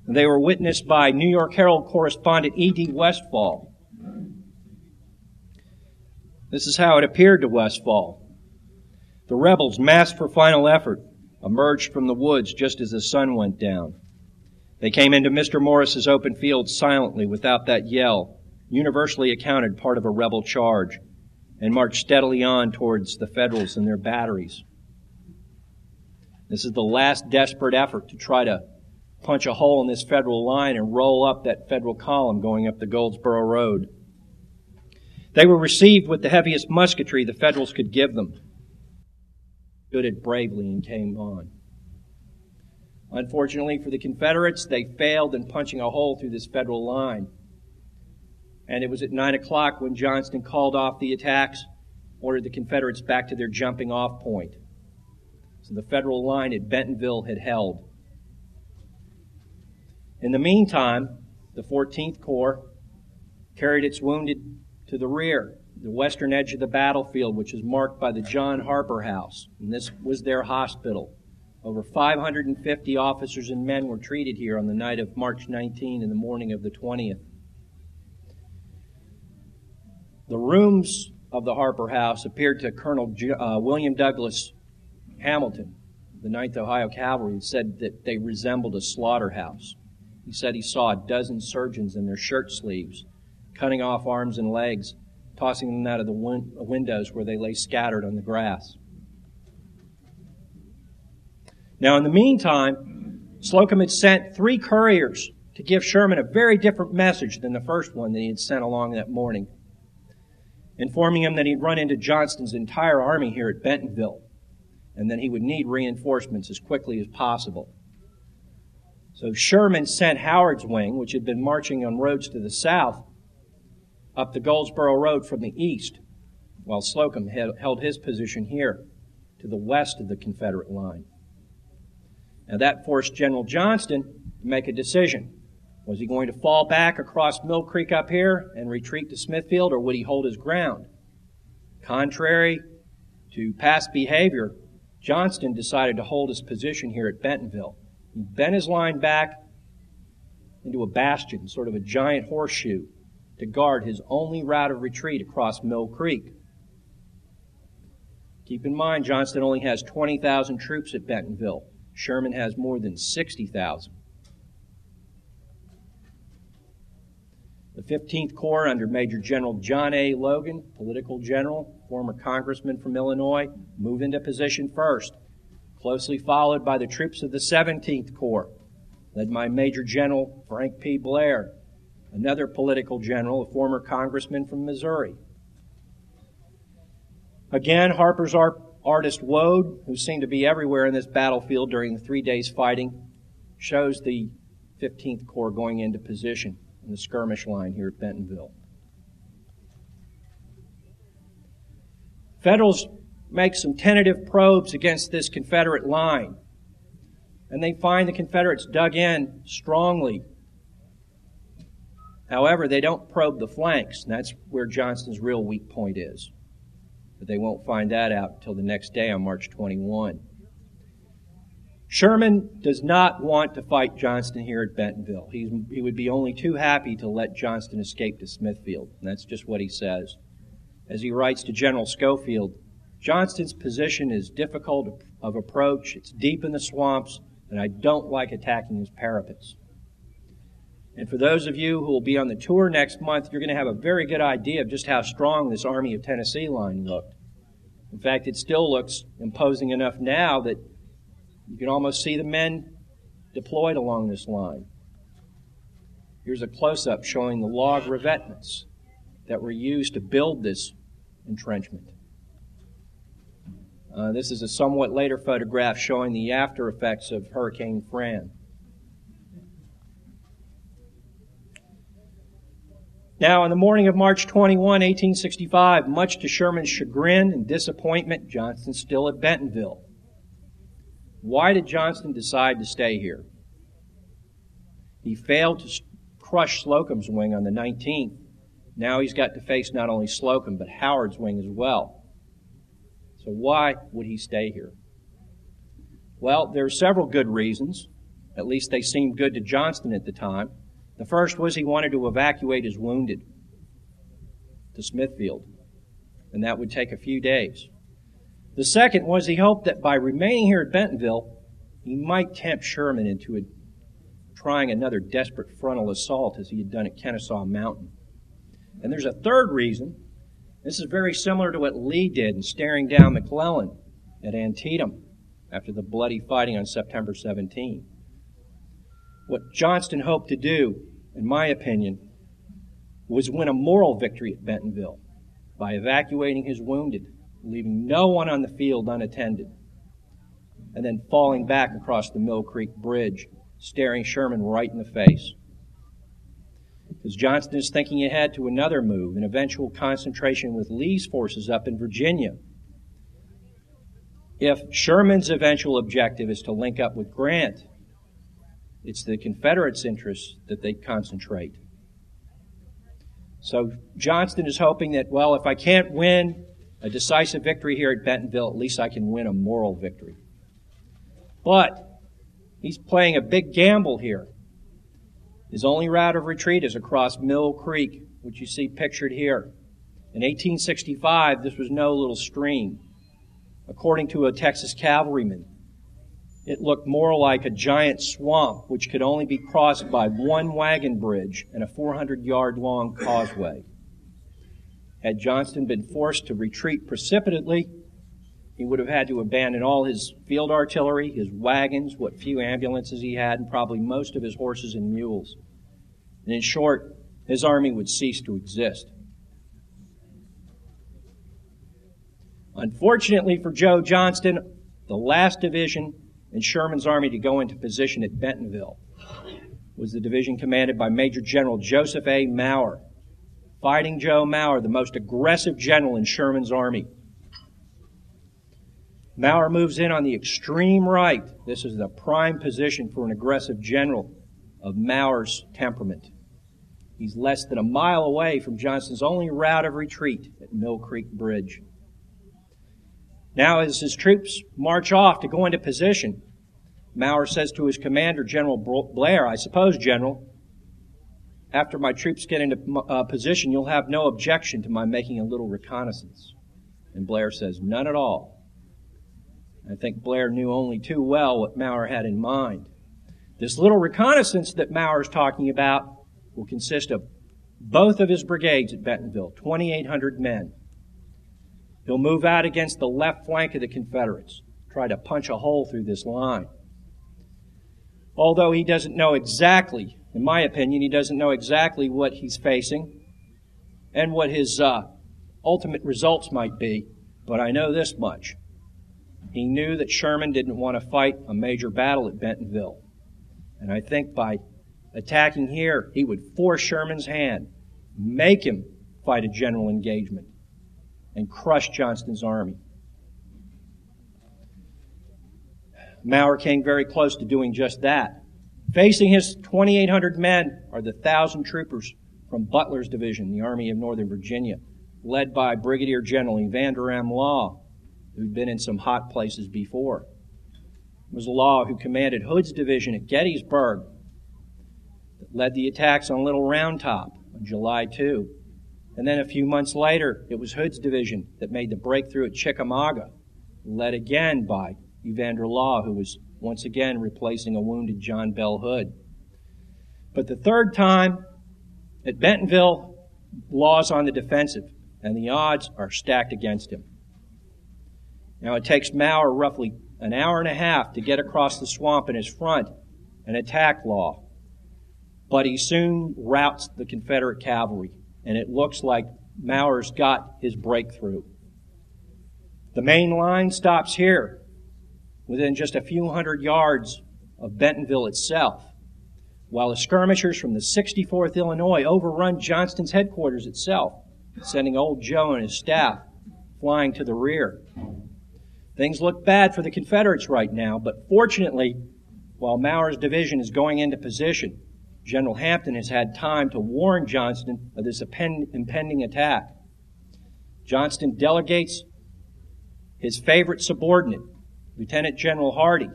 They were witnessed by New York Herald correspondent E.D. Westfall. This is how it appeared to Westfall. The rebels, massed for final effort, emerged from the woods just as the sun went down. They came into Mr. Morris's open field silently without that yell, universally accounted part of a rebel charge, and marched steadily on towards the Federals and their batteries. This is the last desperate effort to try to punch a hole in this federal line and roll up that federal column going up the Goldsboro Road. They were received with the heaviest musketry the Federals could give them. Stood it bravely and came on. Unfortunately for the Confederates, they failed in punching a hole through this federal line. And it was at 9 o'clock when Johnston called off the attacks, ordered the Confederates back to their jumping off point. So the federal line at Bentonville had held. In the meantime, the 14th Corps carried its wounded to the rear, the western edge of the battlefield, which is marked by the John Harper House. And this was their hospital. Over 550 officers and men were treated here on the night of March 19 and the morning of the 20th. The rooms of the Harper House appeared to Colonel uh, William Douglas Hamilton, the 9th Ohio Cavalry, and said that they resembled a slaughterhouse. He said he saw a dozen surgeons in their shirt sleeves, cutting off arms and legs, tossing them out of the win- windows where they lay scattered on the grass. Now, in the meantime, Slocum had sent three couriers to give Sherman a very different message than the first one that he had sent along that morning, informing him that he'd run into Johnston's entire army here at Bentonville and that he would need reinforcements as quickly as possible. So Sherman sent Howard's wing, which had been marching on roads to the south, up the Goldsboro Road from the east, while Slocum held his position here to the west of the Confederate line. Now that forced General Johnston to make a decision. Was he going to fall back across Mill Creek up here and retreat to Smithfield, or would he hold his ground? Contrary to past behavior, Johnston decided to hold his position here at Bentonville. He bent his line back into a bastion, sort of a giant horseshoe, to guard his only route of retreat across Mill Creek. Keep in mind, Johnston only has 20,000 troops at Bentonville. Sherman has more than 60,000. The 15th Corps, under Major General John A. Logan, political general, former congressman from Illinois, moved into position first, closely followed by the troops of the 17th Corps, led by Major General Frank P. Blair, another political general, a former congressman from Missouri. Again, Harper's artist Waud, who seemed to be everywhere in this battlefield during the three days fighting, shows the 15th Corps going into position in the skirmish line here at Bentonville. Federals make some tentative probes against this Confederate line, and they find the Confederates dug in strongly. However, they don't probe the flanks, and that's where Johnston's real weak point is but they won't find that out until the next day on March 21. Sherman does not want to fight Johnston here at Bentonville. He's, he would be only too happy to let Johnston escape to Smithfield. And that's just what he says. As he writes to General Schofield, Johnston's position is difficult of approach, it's deep in the swamps, and I don't like attacking his parapets. And for those of you who will be on the tour next month, you're going to have a very good idea of just how strong this Army of Tennessee line looked. In fact, it still looks imposing enough now that you can almost see the men deployed along this line. Here's a close up showing the log revetments that were used to build this entrenchment. Uh, this is a somewhat later photograph showing the after effects of Hurricane Fran. Now, on the morning of March 21, 1865, much to Sherman's chagrin and disappointment, Johnston's still at Bentonville. Why did Johnston decide to stay here? He failed to crush Slocum's wing on the 19th. Now he's got to face not only Slocum, but Howard's wing as well. So why would he stay here? Well, there are several good reasons. At least they seemed good to Johnston at the time. The first was he wanted to evacuate his wounded to Smithfield. and that would take a few days. The second was he hoped that by remaining here at Bentonville, he might tempt Sherman into a, trying another desperate frontal assault as he had done at Kennesaw Mountain. And there's a third reason. This is very similar to what Lee did in staring down McClellan at Antietam after the bloody fighting on September 17. What Johnston hoped to do, in my opinion, was win a moral victory at Bentonville by evacuating his wounded, leaving no one on the field unattended, and then falling back across the Mill Creek Bridge, staring Sherman right in the face. Because Johnston is thinking ahead to another move, an eventual concentration with Lee's forces up in Virginia. If Sherman's eventual objective is to link up with Grant, it's the Confederates' interests that they concentrate. So Johnston is hoping that, well, if I can't win a decisive victory here at Bentonville, at least I can win a moral victory. But he's playing a big gamble here. His only route of retreat is across Mill Creek, which you see pictured here. In 1865, this was no little stream. According to a Texas cavalryman, it looked more like a giant swamp which could only be crossed by one wagon bridge and a 400 yard long causeway. Had Johnston been forced to retreat precipitately, he would have had to abandon all his field artillery, his wagons, what few ambulances he had, and probably most of his horses and mules. And in short, his army would cease to exist. Unfortunately for Joe Johnston, the last division in Sherman's army to go into position at Bentonville was the division commanded by Major General Joseph A. Mower. Fighting Joe Mower, the most aggressive general in Sherman's army. Mower moves in on the extreme right. This is the prime position for an aggressive general of Mower's temperament. He's less than a mile away from Johnston's only route of retreat at Mill Creek Bridge. Now, as his troops march off to go into position, Mower says to his commander, General Blair, I suppose, General, after my troops get into uh, position, you'll have no objection to my making a little reconnaissance. And Blair says, None at all. I think Blair knew only too well what Mower had in mind. This little reconnaissance that is talking about will consist of both of his brigades at Bentonville, 2,800 men. He'll move out against the left flank of the Confederates, try to punch a hole through this line. Although he doesn't know exactly, in my opinion, he doesn't know exactly what he's facing and what his uh, ultimate results might be, but I know this much. He knew that Sherman didn't want to fight a major battle at Bentonville. And I think by attacking here, he would force Sherman's hand, make him fight a general engagement, and crushed Johnston's army. Mower came very close to doing just that. Facing his 2,800 men are the thousand troopers from Butler's division, the Army of Northern Virginia, led by Brigadier General Evander M. Law, who'd been in some hot places before. It was Law who commanded Hood's division at Gettysburg, that led the attacks on Little Round Top on July 2. And then a few months later, it was Hood's division that made the breakthrough at Chickamauga, led again by Evander Law, who was once again replacing a wounded John Bell Hood. But the third time, at Bentonville, Law's on the defensive, and the odds are stacked against him. Now it takes Mower roughly an hour and a half to get across the swamp in his front and attack Law. But he soon routs the Confederate cavalry, and it looks like Mower's got his breakthrough. The main line stops here, within just a few hundred yards of Bentonville itself, while the skirmishers from the 64th Illinois overrun Johnston's headquarters itself, sending old Joe and his staff flying to the rear. Things look bad for the Confederates right now, but fortunately, while Mower's division is going into position, General Hampton has had time to warn Johnston of this impending attack. Johnston delegates his favorite subordinate, Lieutenant General Hardee,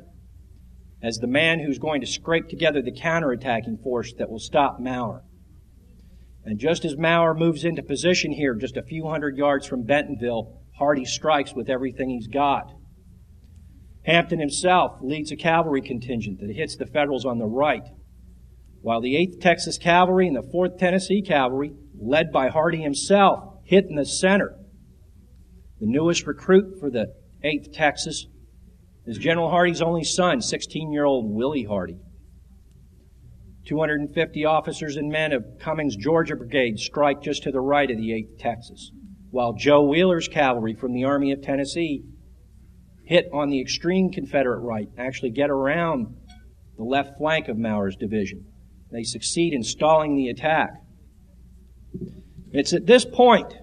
as the man who's going to scrape together the counterattacking force that will stop Mower. And just as Mower moves into position here, just a few hundred yards from Bentonville, Hardee strikes with everything he's got. Hampton himself leads a cavalry contingent that hits the Federals on the right, while the 8th Texas Cavalry and the 4th Tennessee Cavalry, led by Hardee himself, hit in the center. The newest recruit for the 8th Texas is General Hardee's only son, 16 year old Willie Hardee. 250 officers and men of Cummings' Georgia Brigade strike just to the right of the 8th Texas, while Joe Wheeler's cavalry from the Army of Tennessee hit on the extreme Confederate right, actually get around the left flank of Mower's division. They succeed in stalling the attack. It's at this point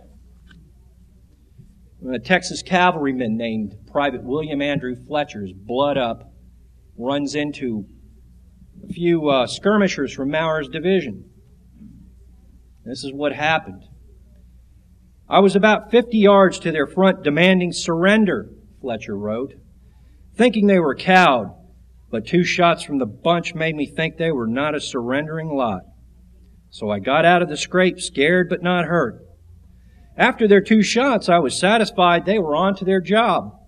when a Texas cavalryman named Private William Andrew Fletcher's blood up runs into a few uh, skirmishers from Mower's division. This is what happened. I was about 50 yards to their front demanding surrender, Fletcher wrote, thinking they were cowed, but two shots from the bunch made me think they were not a surrendering lot. So I got out of the scrape scared but not hurt. After their two shots, I was satisfied they were on to their job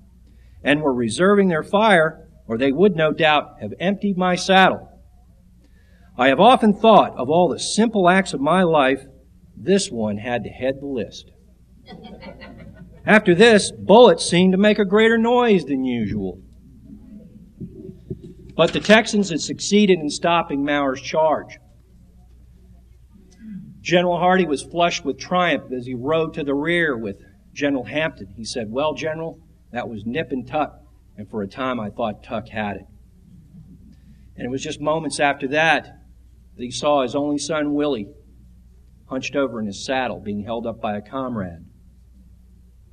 and were reserving their fire, or they would no doubt have emptied my saddle. I have often thought of all the simple acts of my life, this one had to head the list. After this, bullets seemed to make a greater noise than usual. But the Texans had succeeded in stopping Mower's charge. General Hardee was flushed with triumph as he rode to the rear with General Hampton. He said, Well, General, that was nip and tuck, and for a time I thought Tuck had it. And it was just moments after that that he saw his only son, Willie, hunched over in his saddle, being held up by a comrade,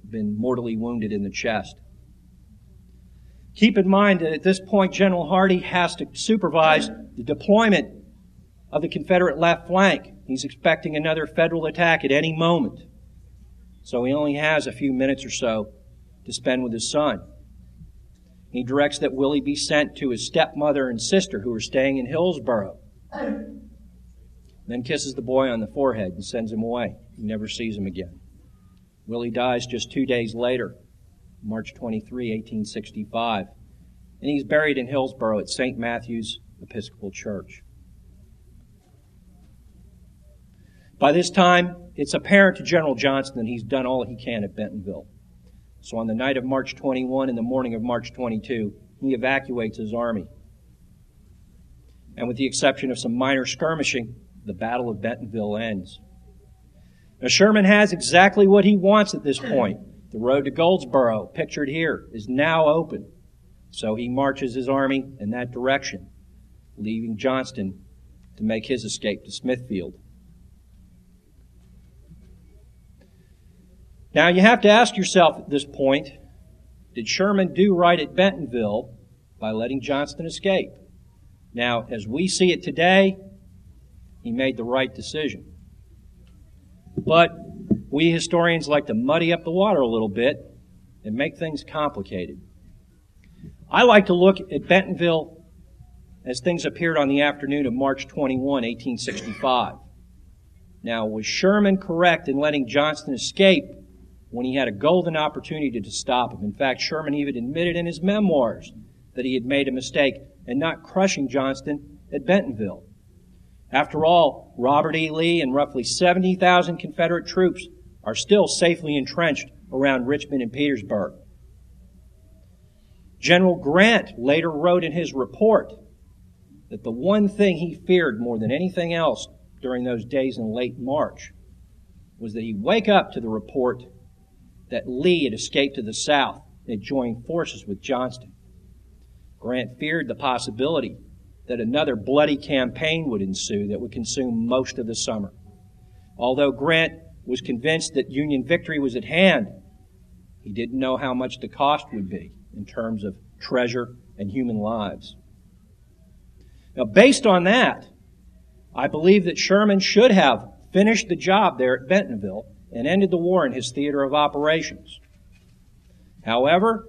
been mortally wounded in the chest. Keep in mind that at this point, General Hardee has to supervise the deployment of the Confederate left flank. He's expecting another Federal attack at any moment. So he only has a few minutes or so to spend with his son. He directs that Willie be sent to his stepmother and sister who are staying in Hillsboro. Then kisses the boy on the forehead and sends him away. He never sees him again. Willie dies just two days later, March 23, 1865, and he's buried in Hillsboro at St. Matthew's Episcopal Church. By this time, it's apparent to General Johnston that he's done all he can at Bentonville. So on the night of March 21 and the morning of March 22, he evacuates his army. And with the exception of some minor skirmishing, the Battle of Bentonville ends. Now, Sherman has exactly what he wants at this point. The road to Goldsboro, pictured here, is now open. So he marches his army in that direction, leaving Johnston to make his escape to Smithfield. Now, you have to ask yourself at this point did Sherman do right at Bentonville by letting Johnston escape? Now, as we see it today, he made the right decision. But we historians like to muddy up the water a little bit and make things complicated. I like to look at Bentonville as things appeared on the afternoon of March 21, 1865. Now, was Sherman correct in letting Johnston escape when he had a golden opportunity to stop him. In fact, Sherman even admitted in his memoirs that he had made a mistake in not crushing Johnston at Bentonville. After all, Robert E. Lee and roughly 70,000 Confederate troops are still safely entrenched around Richmond and Petersburg. General Grant later wrote in his report that the one thing he feared more than anything else during those days in late March was that he'd wake up to the report that Lee had escaped to the south and had joined forces with Johnston. Grant feared the possibility that another bloody campaign would ensue that would consume most of the summer. Although Grant was convinced that Union victory was at hand, he didn't know how much the cost would be in terms of treasure and human lives. Now, based on that, I believe that Sherman should have finished the job there at Bentonville and ended the war in his theater of operations. However,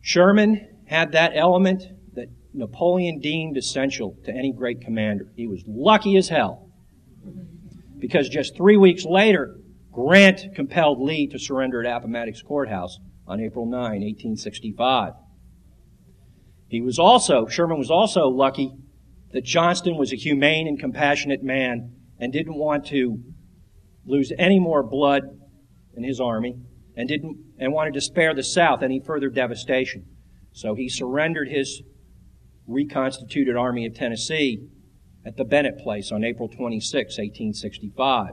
Sherman had that element that Napoleon deemed essential to any great commander. He was lucky as hell. Because just three weeks later, Grant compelled Lee to surrender at Appomattox Courthouse on April 9, 1865. He was also, Sherman was also lucky that Johnston was a humane and compassionate man and didn't want to lose any more blood in his army and didn't and wanted to spare the South any further devastation. So he surrendered his reconstituted Army of Tennessee at the Bennett Place on April 26, 1865.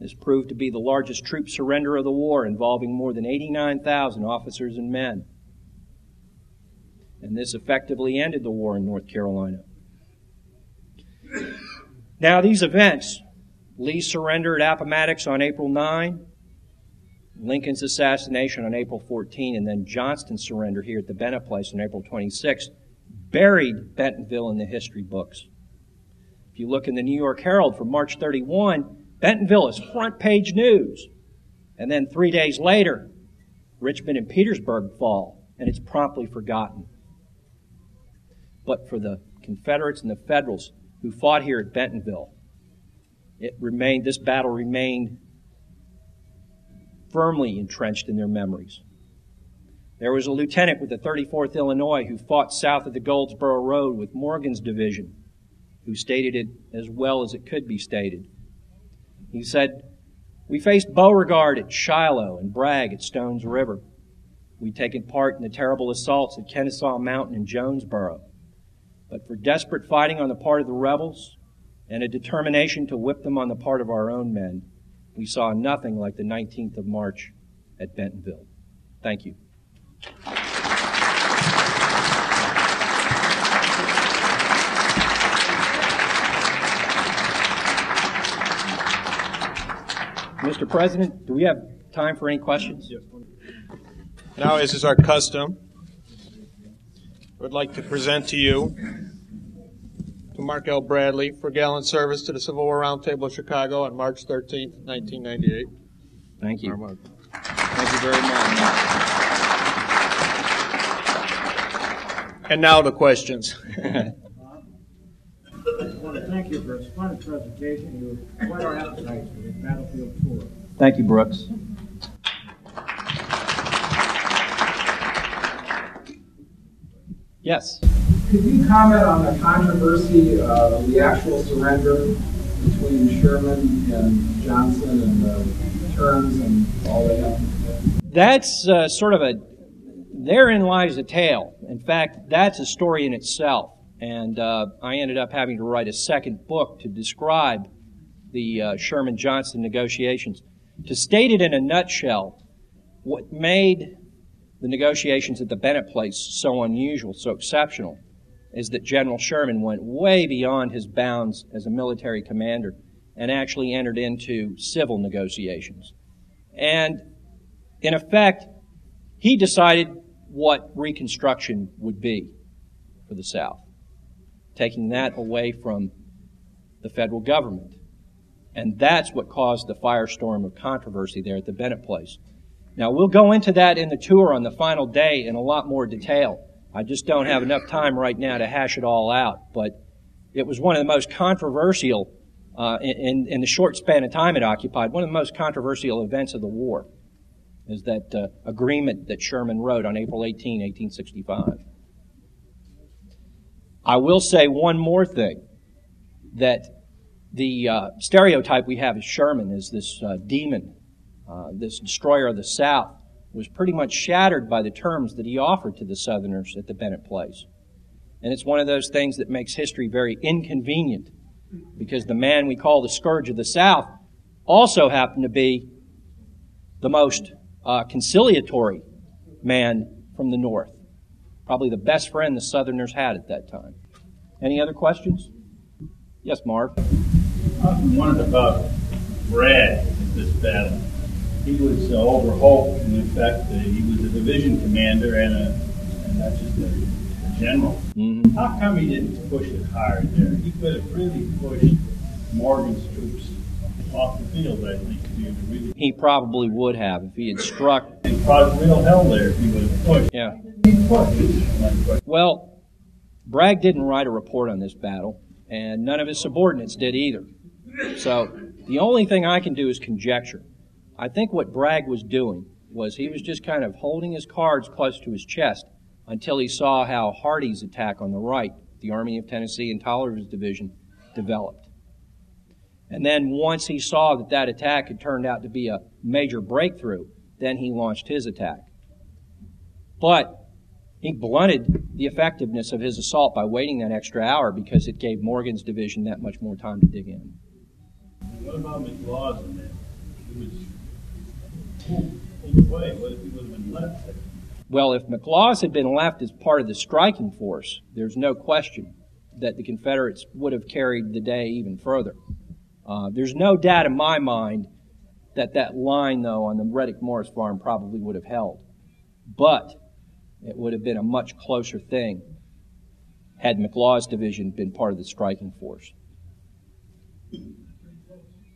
This proved to be the largest troop surrender of the war, involving more than 89,000 officers and men. And this effectively ended the war in North Carolina. Now, these events Lee's surrender at Appomattox on April 9, Lincoln's assassination on April 14, and then Johnston's surrender here at the Bennett Place on April 26 buried Bentonville in the history books. If you look in the New York Herald from March 31, Bentonville is front page news. And then three days later, Richmond and Petersburg fall, and it's promptly forgotten. But for the Confederates and the Federals who fought here at Bentonville, it remained, this battle remained firmly entrenched in their memories. There was a lieutenant with the 34th Illinois who fought south of the Goldsboro Road with Morgan's division, who stated it as well as it could be stated. He said, We faced Beauregard at Shiloh and Bragg at Stones River. We'd taken part in the terrible assaults at Kennesaw Mountain and Jonesboro. But for desperate fighting on the part of the rebels and a determination to whip them on the part of our own men, we saw nothing like the 19th of March at Bentonville. Thank you. Mr. President, do we have time for any questions? Now, as is our custom, I would like to present to you to Mark L. Bradley for gallant service to the Civil War Roundtable of Chicago on March 13, 1998. Thank you. Mark. Thank you very much. And now the questions. I want to thank you for a splendid presentation. You whet our appetites for this battlefield tour. Thank you, Brooks. Yes. Could you comment on the controversy of the actual surrender between Sherman and Johnston and the terms and all that happened? That's uh, sort of a, therein lies a tale. In fact, that's a story in itself. And uh, I ended up having to write a second book to describe the uh, Sherman Johnston negotiations. To state it in a nutshell, what made the negotiations at the Bennett Place so unusual, so exceptional, is that General Sherman went way beyond his bounds as a military commander and actually entered into civil negotiations. And in effect, he decided what Reconstruction would be for the South, taking that away from the federal government. And that's what caused the firestorm of controversy there at the Bennett Place. Now, we'll go into that in the tour on the final day in a lot more detail. I just don't have enough time right now to hash it all out, but it was one of the most controversial, uh, in, in the short span of time it occupied, one of the most controversial events of the war is that uh, agreement that Sherman wrote on April 18, 1865. I will say one more thing that the uh, stereotype we have of Sherman is this uh, demon uh, this destroyer of the South, was pretty much shattered by the terms that he offered to the Southerners at the Bennett Place. And it's one of those things that makes history very inconvenient because the man we call the scourge of the South also happened to be the most uh, conciliatory man from the North. Probably the best friend the Southerners had at that time. Any other questions? Yes, Marv. I wondered about Bragg in this battle he was uh, over Hoke, and in fact, uh, he was a division commander and a and not just a, a general. Mm-hmm. How come he didn't push it hard there? He could have really pushed Morgan's troops off the field, I think. He probably would have if he had struck. He caused real hell there if he would have pushed. Yeah. Well, Bragg didn't write a report on this battle, and none of his subordinates did either. So the only thing I can do is conjecture. I think what Bragg was doing was he was just kind of holding his cards close to his chest until he saw how Hardee's attack on the right, the Army of Tennessee and Taliaferro's division, developed. And then once he saw that that attack had turned out to be a major breakthrough, then he launched his attack. But he blunted the effectiveness of his assault by waiting that extra hour because it gave Morgan's division that much more time to dig in. What about McLaws in there? He was pulled, pulled away. What if he would have been left there? Well, if McLaws had been left as part of the striking force, there's no question that the Confederates would have carried the day even further. Uh, there's no doubt in my mind that that line, though, on the Reddick Morris farm probably would have held. But it would have been a much closer thing had McLaw's division been part of the striking force.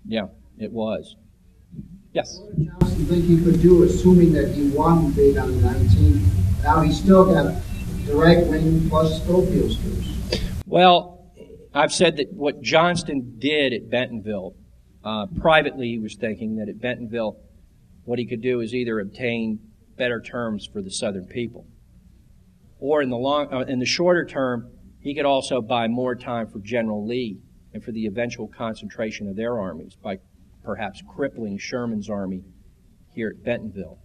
Yeah, it was. Yes. What did Johnston think he could do, assuming that he won big on the 19th? Now he's still got direct win plus Schofield's troops. Well, I've said that what Johnston did at Bentonville, uh, privately he was thinking that at Bentonville, what he could do is either obtain better terms for the Southern people, or in the long, uh, in the shorter term, he could also buy more time for General Lee and for the eventual concentration of their armies by perhaps crippling Sherman's army here at Bentonville.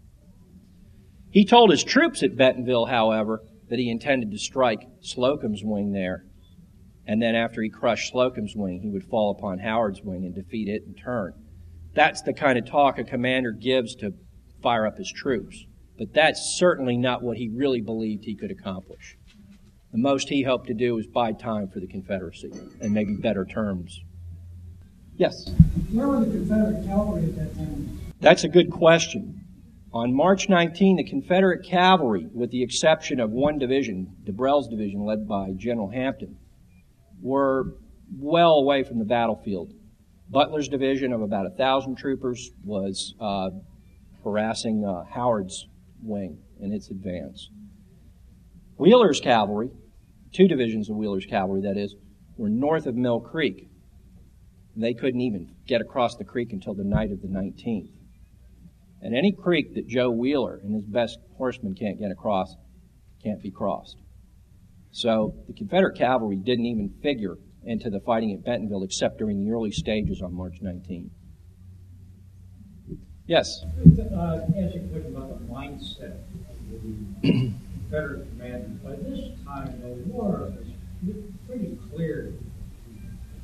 He told his troops at Bentonville, however, that he intended to strike Slocum's wing there, and then after he crushed Slocum's wing, he would fall upon Howard's wing and defeat it in turn. That's the kind of talk a commander gives to fire up his troops, but that's certainly not what he really believed he could accomplish. The most he hoped to do was buy time for the Confederacy and maybe better terms. Yes? Where were the Confederate cavalry at that time? That's a good question. On March 19, the Confederate cavalry, with the exception of one division, Dibrell's division, led by General Hampton, were well away from the battlefield. Butler's division of about a thousand troopers was uh, harassing uh, Howard's wing in its advance. Wheeler's cavalry, two divisions of Wheeler's cavalry, that is, were north of Mill Creek. They couldn't even get across the creek until the night of the 19th. And any creek that Joe Wheeler and his best horsemen can't get across can't be crossed. So the Confederate cavalry didn't even figure into the fighting at Bentonville except during the early stages on March 19. Yes? Uh, ask you a question about the mindset of the Confederate commanders. By this time, the war is pretty clear.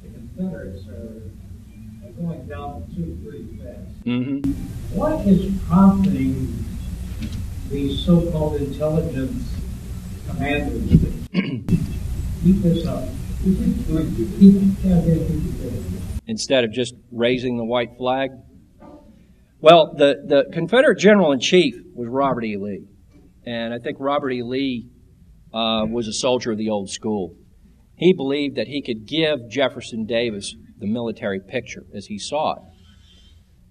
The Confederates are, are going down the tube pretty fast. Mm-hmm. What is prompting these so-called intelligence keep this up? Instead of just raising the white flag? Well, the, the Confederate General in Chief was Robert E. Lee. And I think Robert E. Lee uh, was a soldier of the old school. He believed that he could give Jefferson Davis the military picture as he saw it.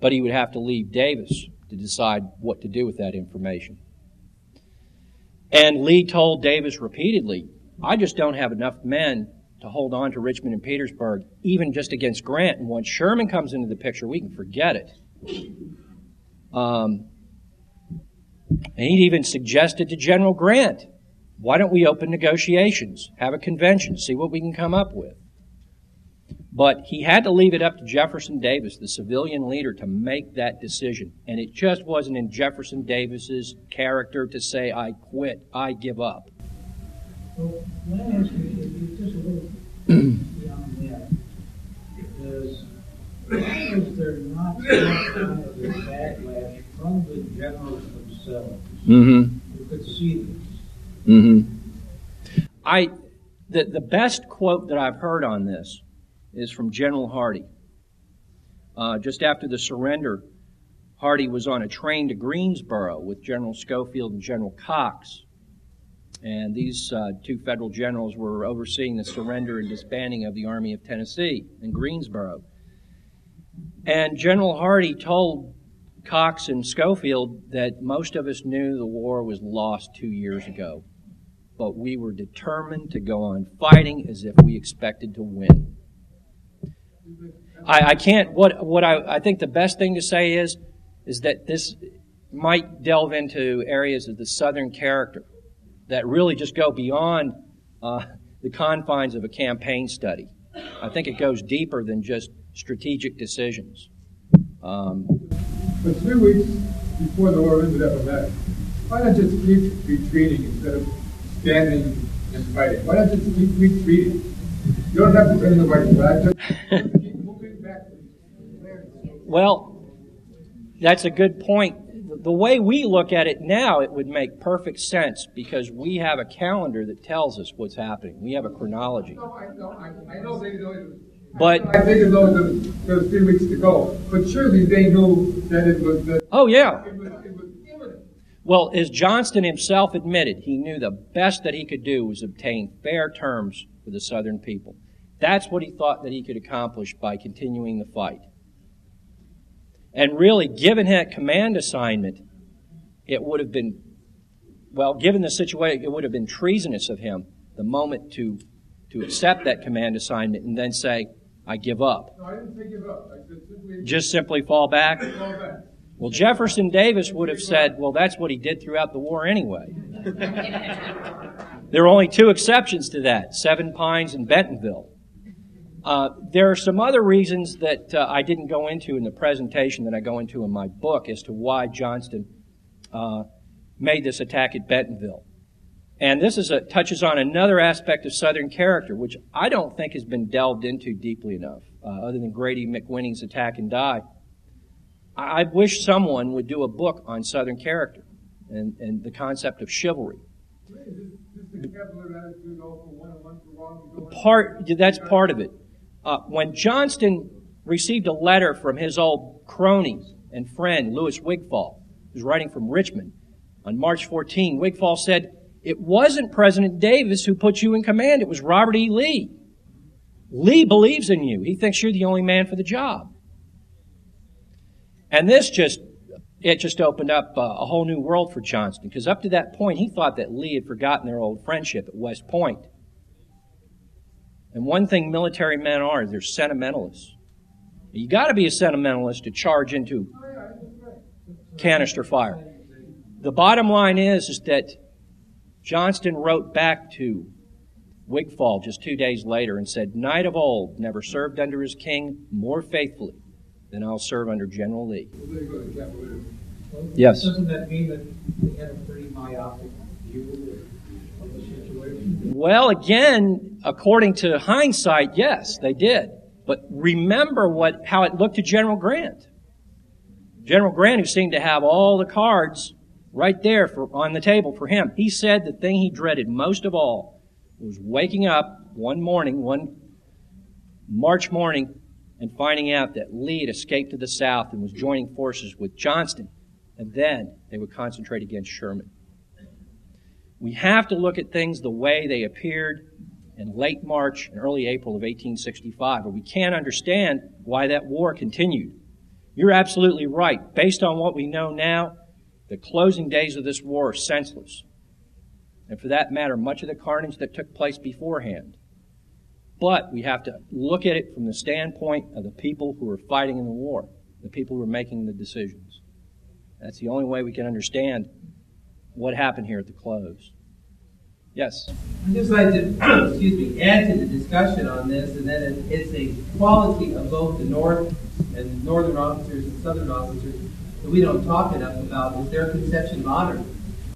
But he would have to leave Davis to decide what to do with that information. And Lee told Davis repeatedly, I just don't have enough men to hold on to Richmond and Petersburg, even just against Grant. And once Sherman comes into the picture, we can forget it. Um, and he'd even suggested to General Grant, why don't we open negotiations, have a convention, see what we can come up with? But he had to leave it up to Jefferson Davis, the civilian leader, to make that decision. And it just wasn't in Jefferson Davis's character to say, I quit, I give up. So let me ask you, just a little beyond that, is why is there not some kind of a backlash from the generals themselves Mm-hmm. who could see this? Mm-hmm. I, the, the best quote that I've heard on this is from General Hardee. Uh, just after the surrender, Hardee was on a train to Greensboro with General Schofield and General Cox. And these uh, two federal generals were overseeing the surrender and disbanding of the Army of Tennessee in Greensboro. And General Hardee told Cox and Schofield that most of us knew the war was lost two years ago, but we were determined to go on fighting as if we expected to win. I, I can't. What what I, I think the best thing to say is is that this might delve into areas of the Southern character that really just go beyond uh, the confines of a campaign study. I think it goes deeper than just strategic decisions. Um, but three weeks before the war ended up Appomattox, why not just keep retreating instead of standing and fighting? Why not just keep retreating? You don't have to back. Just keep back. Well, that's a good point. The way we look at it now, it would make perfect sense because we have a calendar that tells us what's happening. We have a chronology. I know, I, I know they know. But I think it was there was three weeks to go. But surely they knew that it was. That oh yeah. It was, it was. Well, as Johnston himself admitted, he knew the best that he could do was obtain fair terms for the Southern people. That's what he thought that he could accomplish by continuing the fight. And really, given that command assignment, it would have been, well, given the situation, it would have been treasonous of him the moment to, to accept that command assignment and then say, I give up. No, I didn't say give up. I said simply Just simply fall back? fall back. Well, Jefferson Davis would have said, well, that's what he did throughout the war anyway. there are only two exceptions to that Seven Pines and Bentonville. Uh, there are some other reasons that uh, I didn't go into in the presentation that I go into in my book as to why Johnston uh, made this attack at Bentonville. And this is a, touches on another aspect of Southern character, which I don't think has been delved into deeply enough, uh, other than Grady McWhiney's attack and die. I, I wish someone would do a book on Southern character and, and the concept of chivalry. Part that's part of it. Uh, when Johnston received a letter from his old crony and friend, Louis Wigfall, who's writing from Richmond, on March 14, Wigfall said, It wasn't President Davis who put you in command, it was Robert E. Lee. Lee believes in you. He thinks you're the only man for the job. And this just, it just opened up uh, a whole new world for Johnston, because up to that point, he thought that Lee had forgotten their old friendship at West Point. And one thing military men are, they're sentimentalists. You got to be a sentimentalist to charge into canister fire. The bottom line is, is that Johnston wrote back to Wigfall just two days later and said, Knight of old never served under his king more faithfully than I'll serve under General Lee. Yes. Doesn't that mean that they had a pretty myopic view of the situation? Well, again, according to hindsight, yes, they did. But remember what how it looked to General Grant. General Grant, who seemed to have all the cards right there for, on the table for him, he said the thing he dreaded most of all was waking up one morning, one March morning, and finding out that Lee had escaped to the south and was joining forces with Johnston, and then they would concentrate against Sherman. We have to look at things the way they appeared in late March and early April of 1865, or we can't understand why that war continued. You're absolutely right. Based on what we know now, the closing days of this war are senseless. And for that matter, much of the carnage that took place beforehand. But we have to look at it from the standpoint of the people who are fighting in the war, the people who are making the decisions. That's the only way we can understand what happened here at the close. Yes. I'd just like to, excuse me, add to the discussion on this, and that it's a quality of both the North and Northern officers and Southern officers that we don't talk enough about is their conception of honor.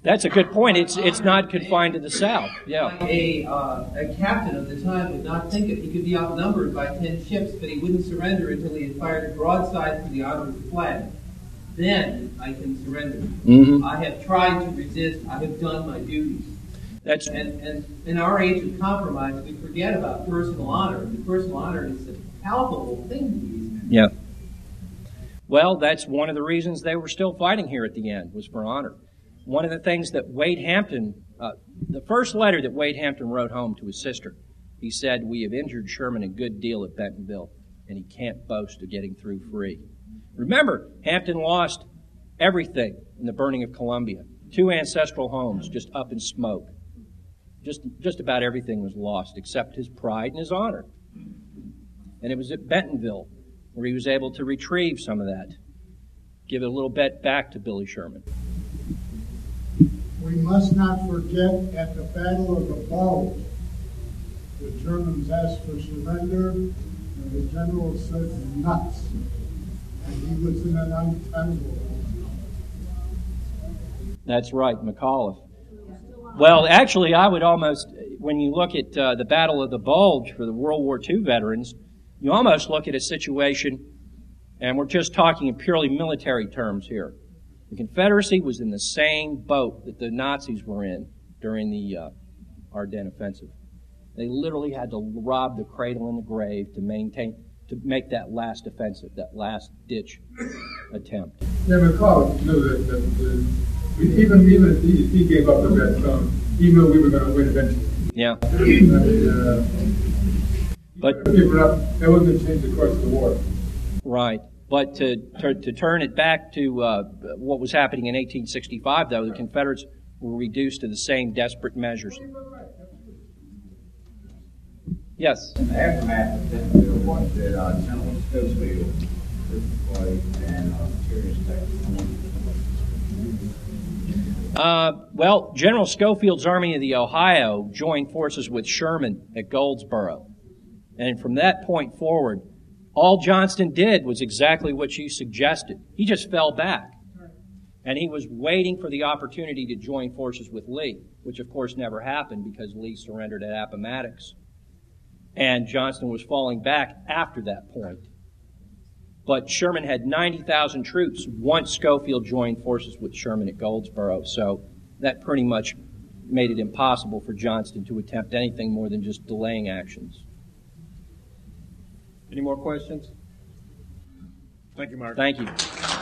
That's a good point. It's it's not confined to the South. Yeah. A uh, a captain of the time would not think it. He could be outnumbered by ten ships, but he wouldn't surrender until he had fired a broadside for the honor of the flag. Then I can surrender. Mm-hmm. I have tried to resist. I have done my duties. That's And, and in our age of compromise, we forget about personal honor. The personal honor is a palpable thing to these men. yeah. Well, that's one of the reasons they were still fighting here at the end was for honor. One of the things that Wade Hampton, uh, the first letter that Wade Hampton wrote home to his sister, he said, "We have injured Sherman a good deal at Bentonville, and he can't boast of getting through free." Remember, Hampton lost everything in the burning of Columbia. Two ancestral homes just up in smoke. Just, just about everything was lost except his pride and his honor. And it was at Bentonville where he was able to retrieve some of that, give it a little bit back to Billy Sherman. We must not forget at the Battle of the Bulge, the Germans asked for surrender, and the general said nuts. And he in. That's right, McAuliffe. Well, actually, I would almost, when you look at uh, the Battle of the Bulge for the World War II veterans, you almost look at a situation, and we're just talking in purely military terms here. The Confederacy was in the same boat that the Nazis were in during the uh, Ardennes offensive. They literally had to rob the cradle and the grave to maintain, to make that last offensive, that last ditch attempt. Yeah, McCall knew that, that, that even even if he, he gave up the red zone, he knew we were going to win eventually. Yeah. I mean, uh, But up. That wasn't going to change the course of the war. Right. But to, to, to turn it back to uh, what was happening in 1865, though, the Confederates were reduced to the same desperate measures. Yes. In the aftermath of Bentonville, what did uh, General Schofield, and uh, Uh, well, General Schofield's Army of the Ohio joined forces with Sherman at Goldsboro. And from that point forward, all Johnston did was exactly what you suggested. He just fell back. And he was waiting for the opportunity to join forces with Lee, which of course never happened because Lee surrendered at Appomattox. And Johnston was falling back after that point. But Sherman had 90,000 troops once Schofield joined forces with Sherman at Goldsboro. So that pretty much made it impossible for Johnston to attempt anything more than just delaying actions. Any more questions? Thank you, Mark. Thank you.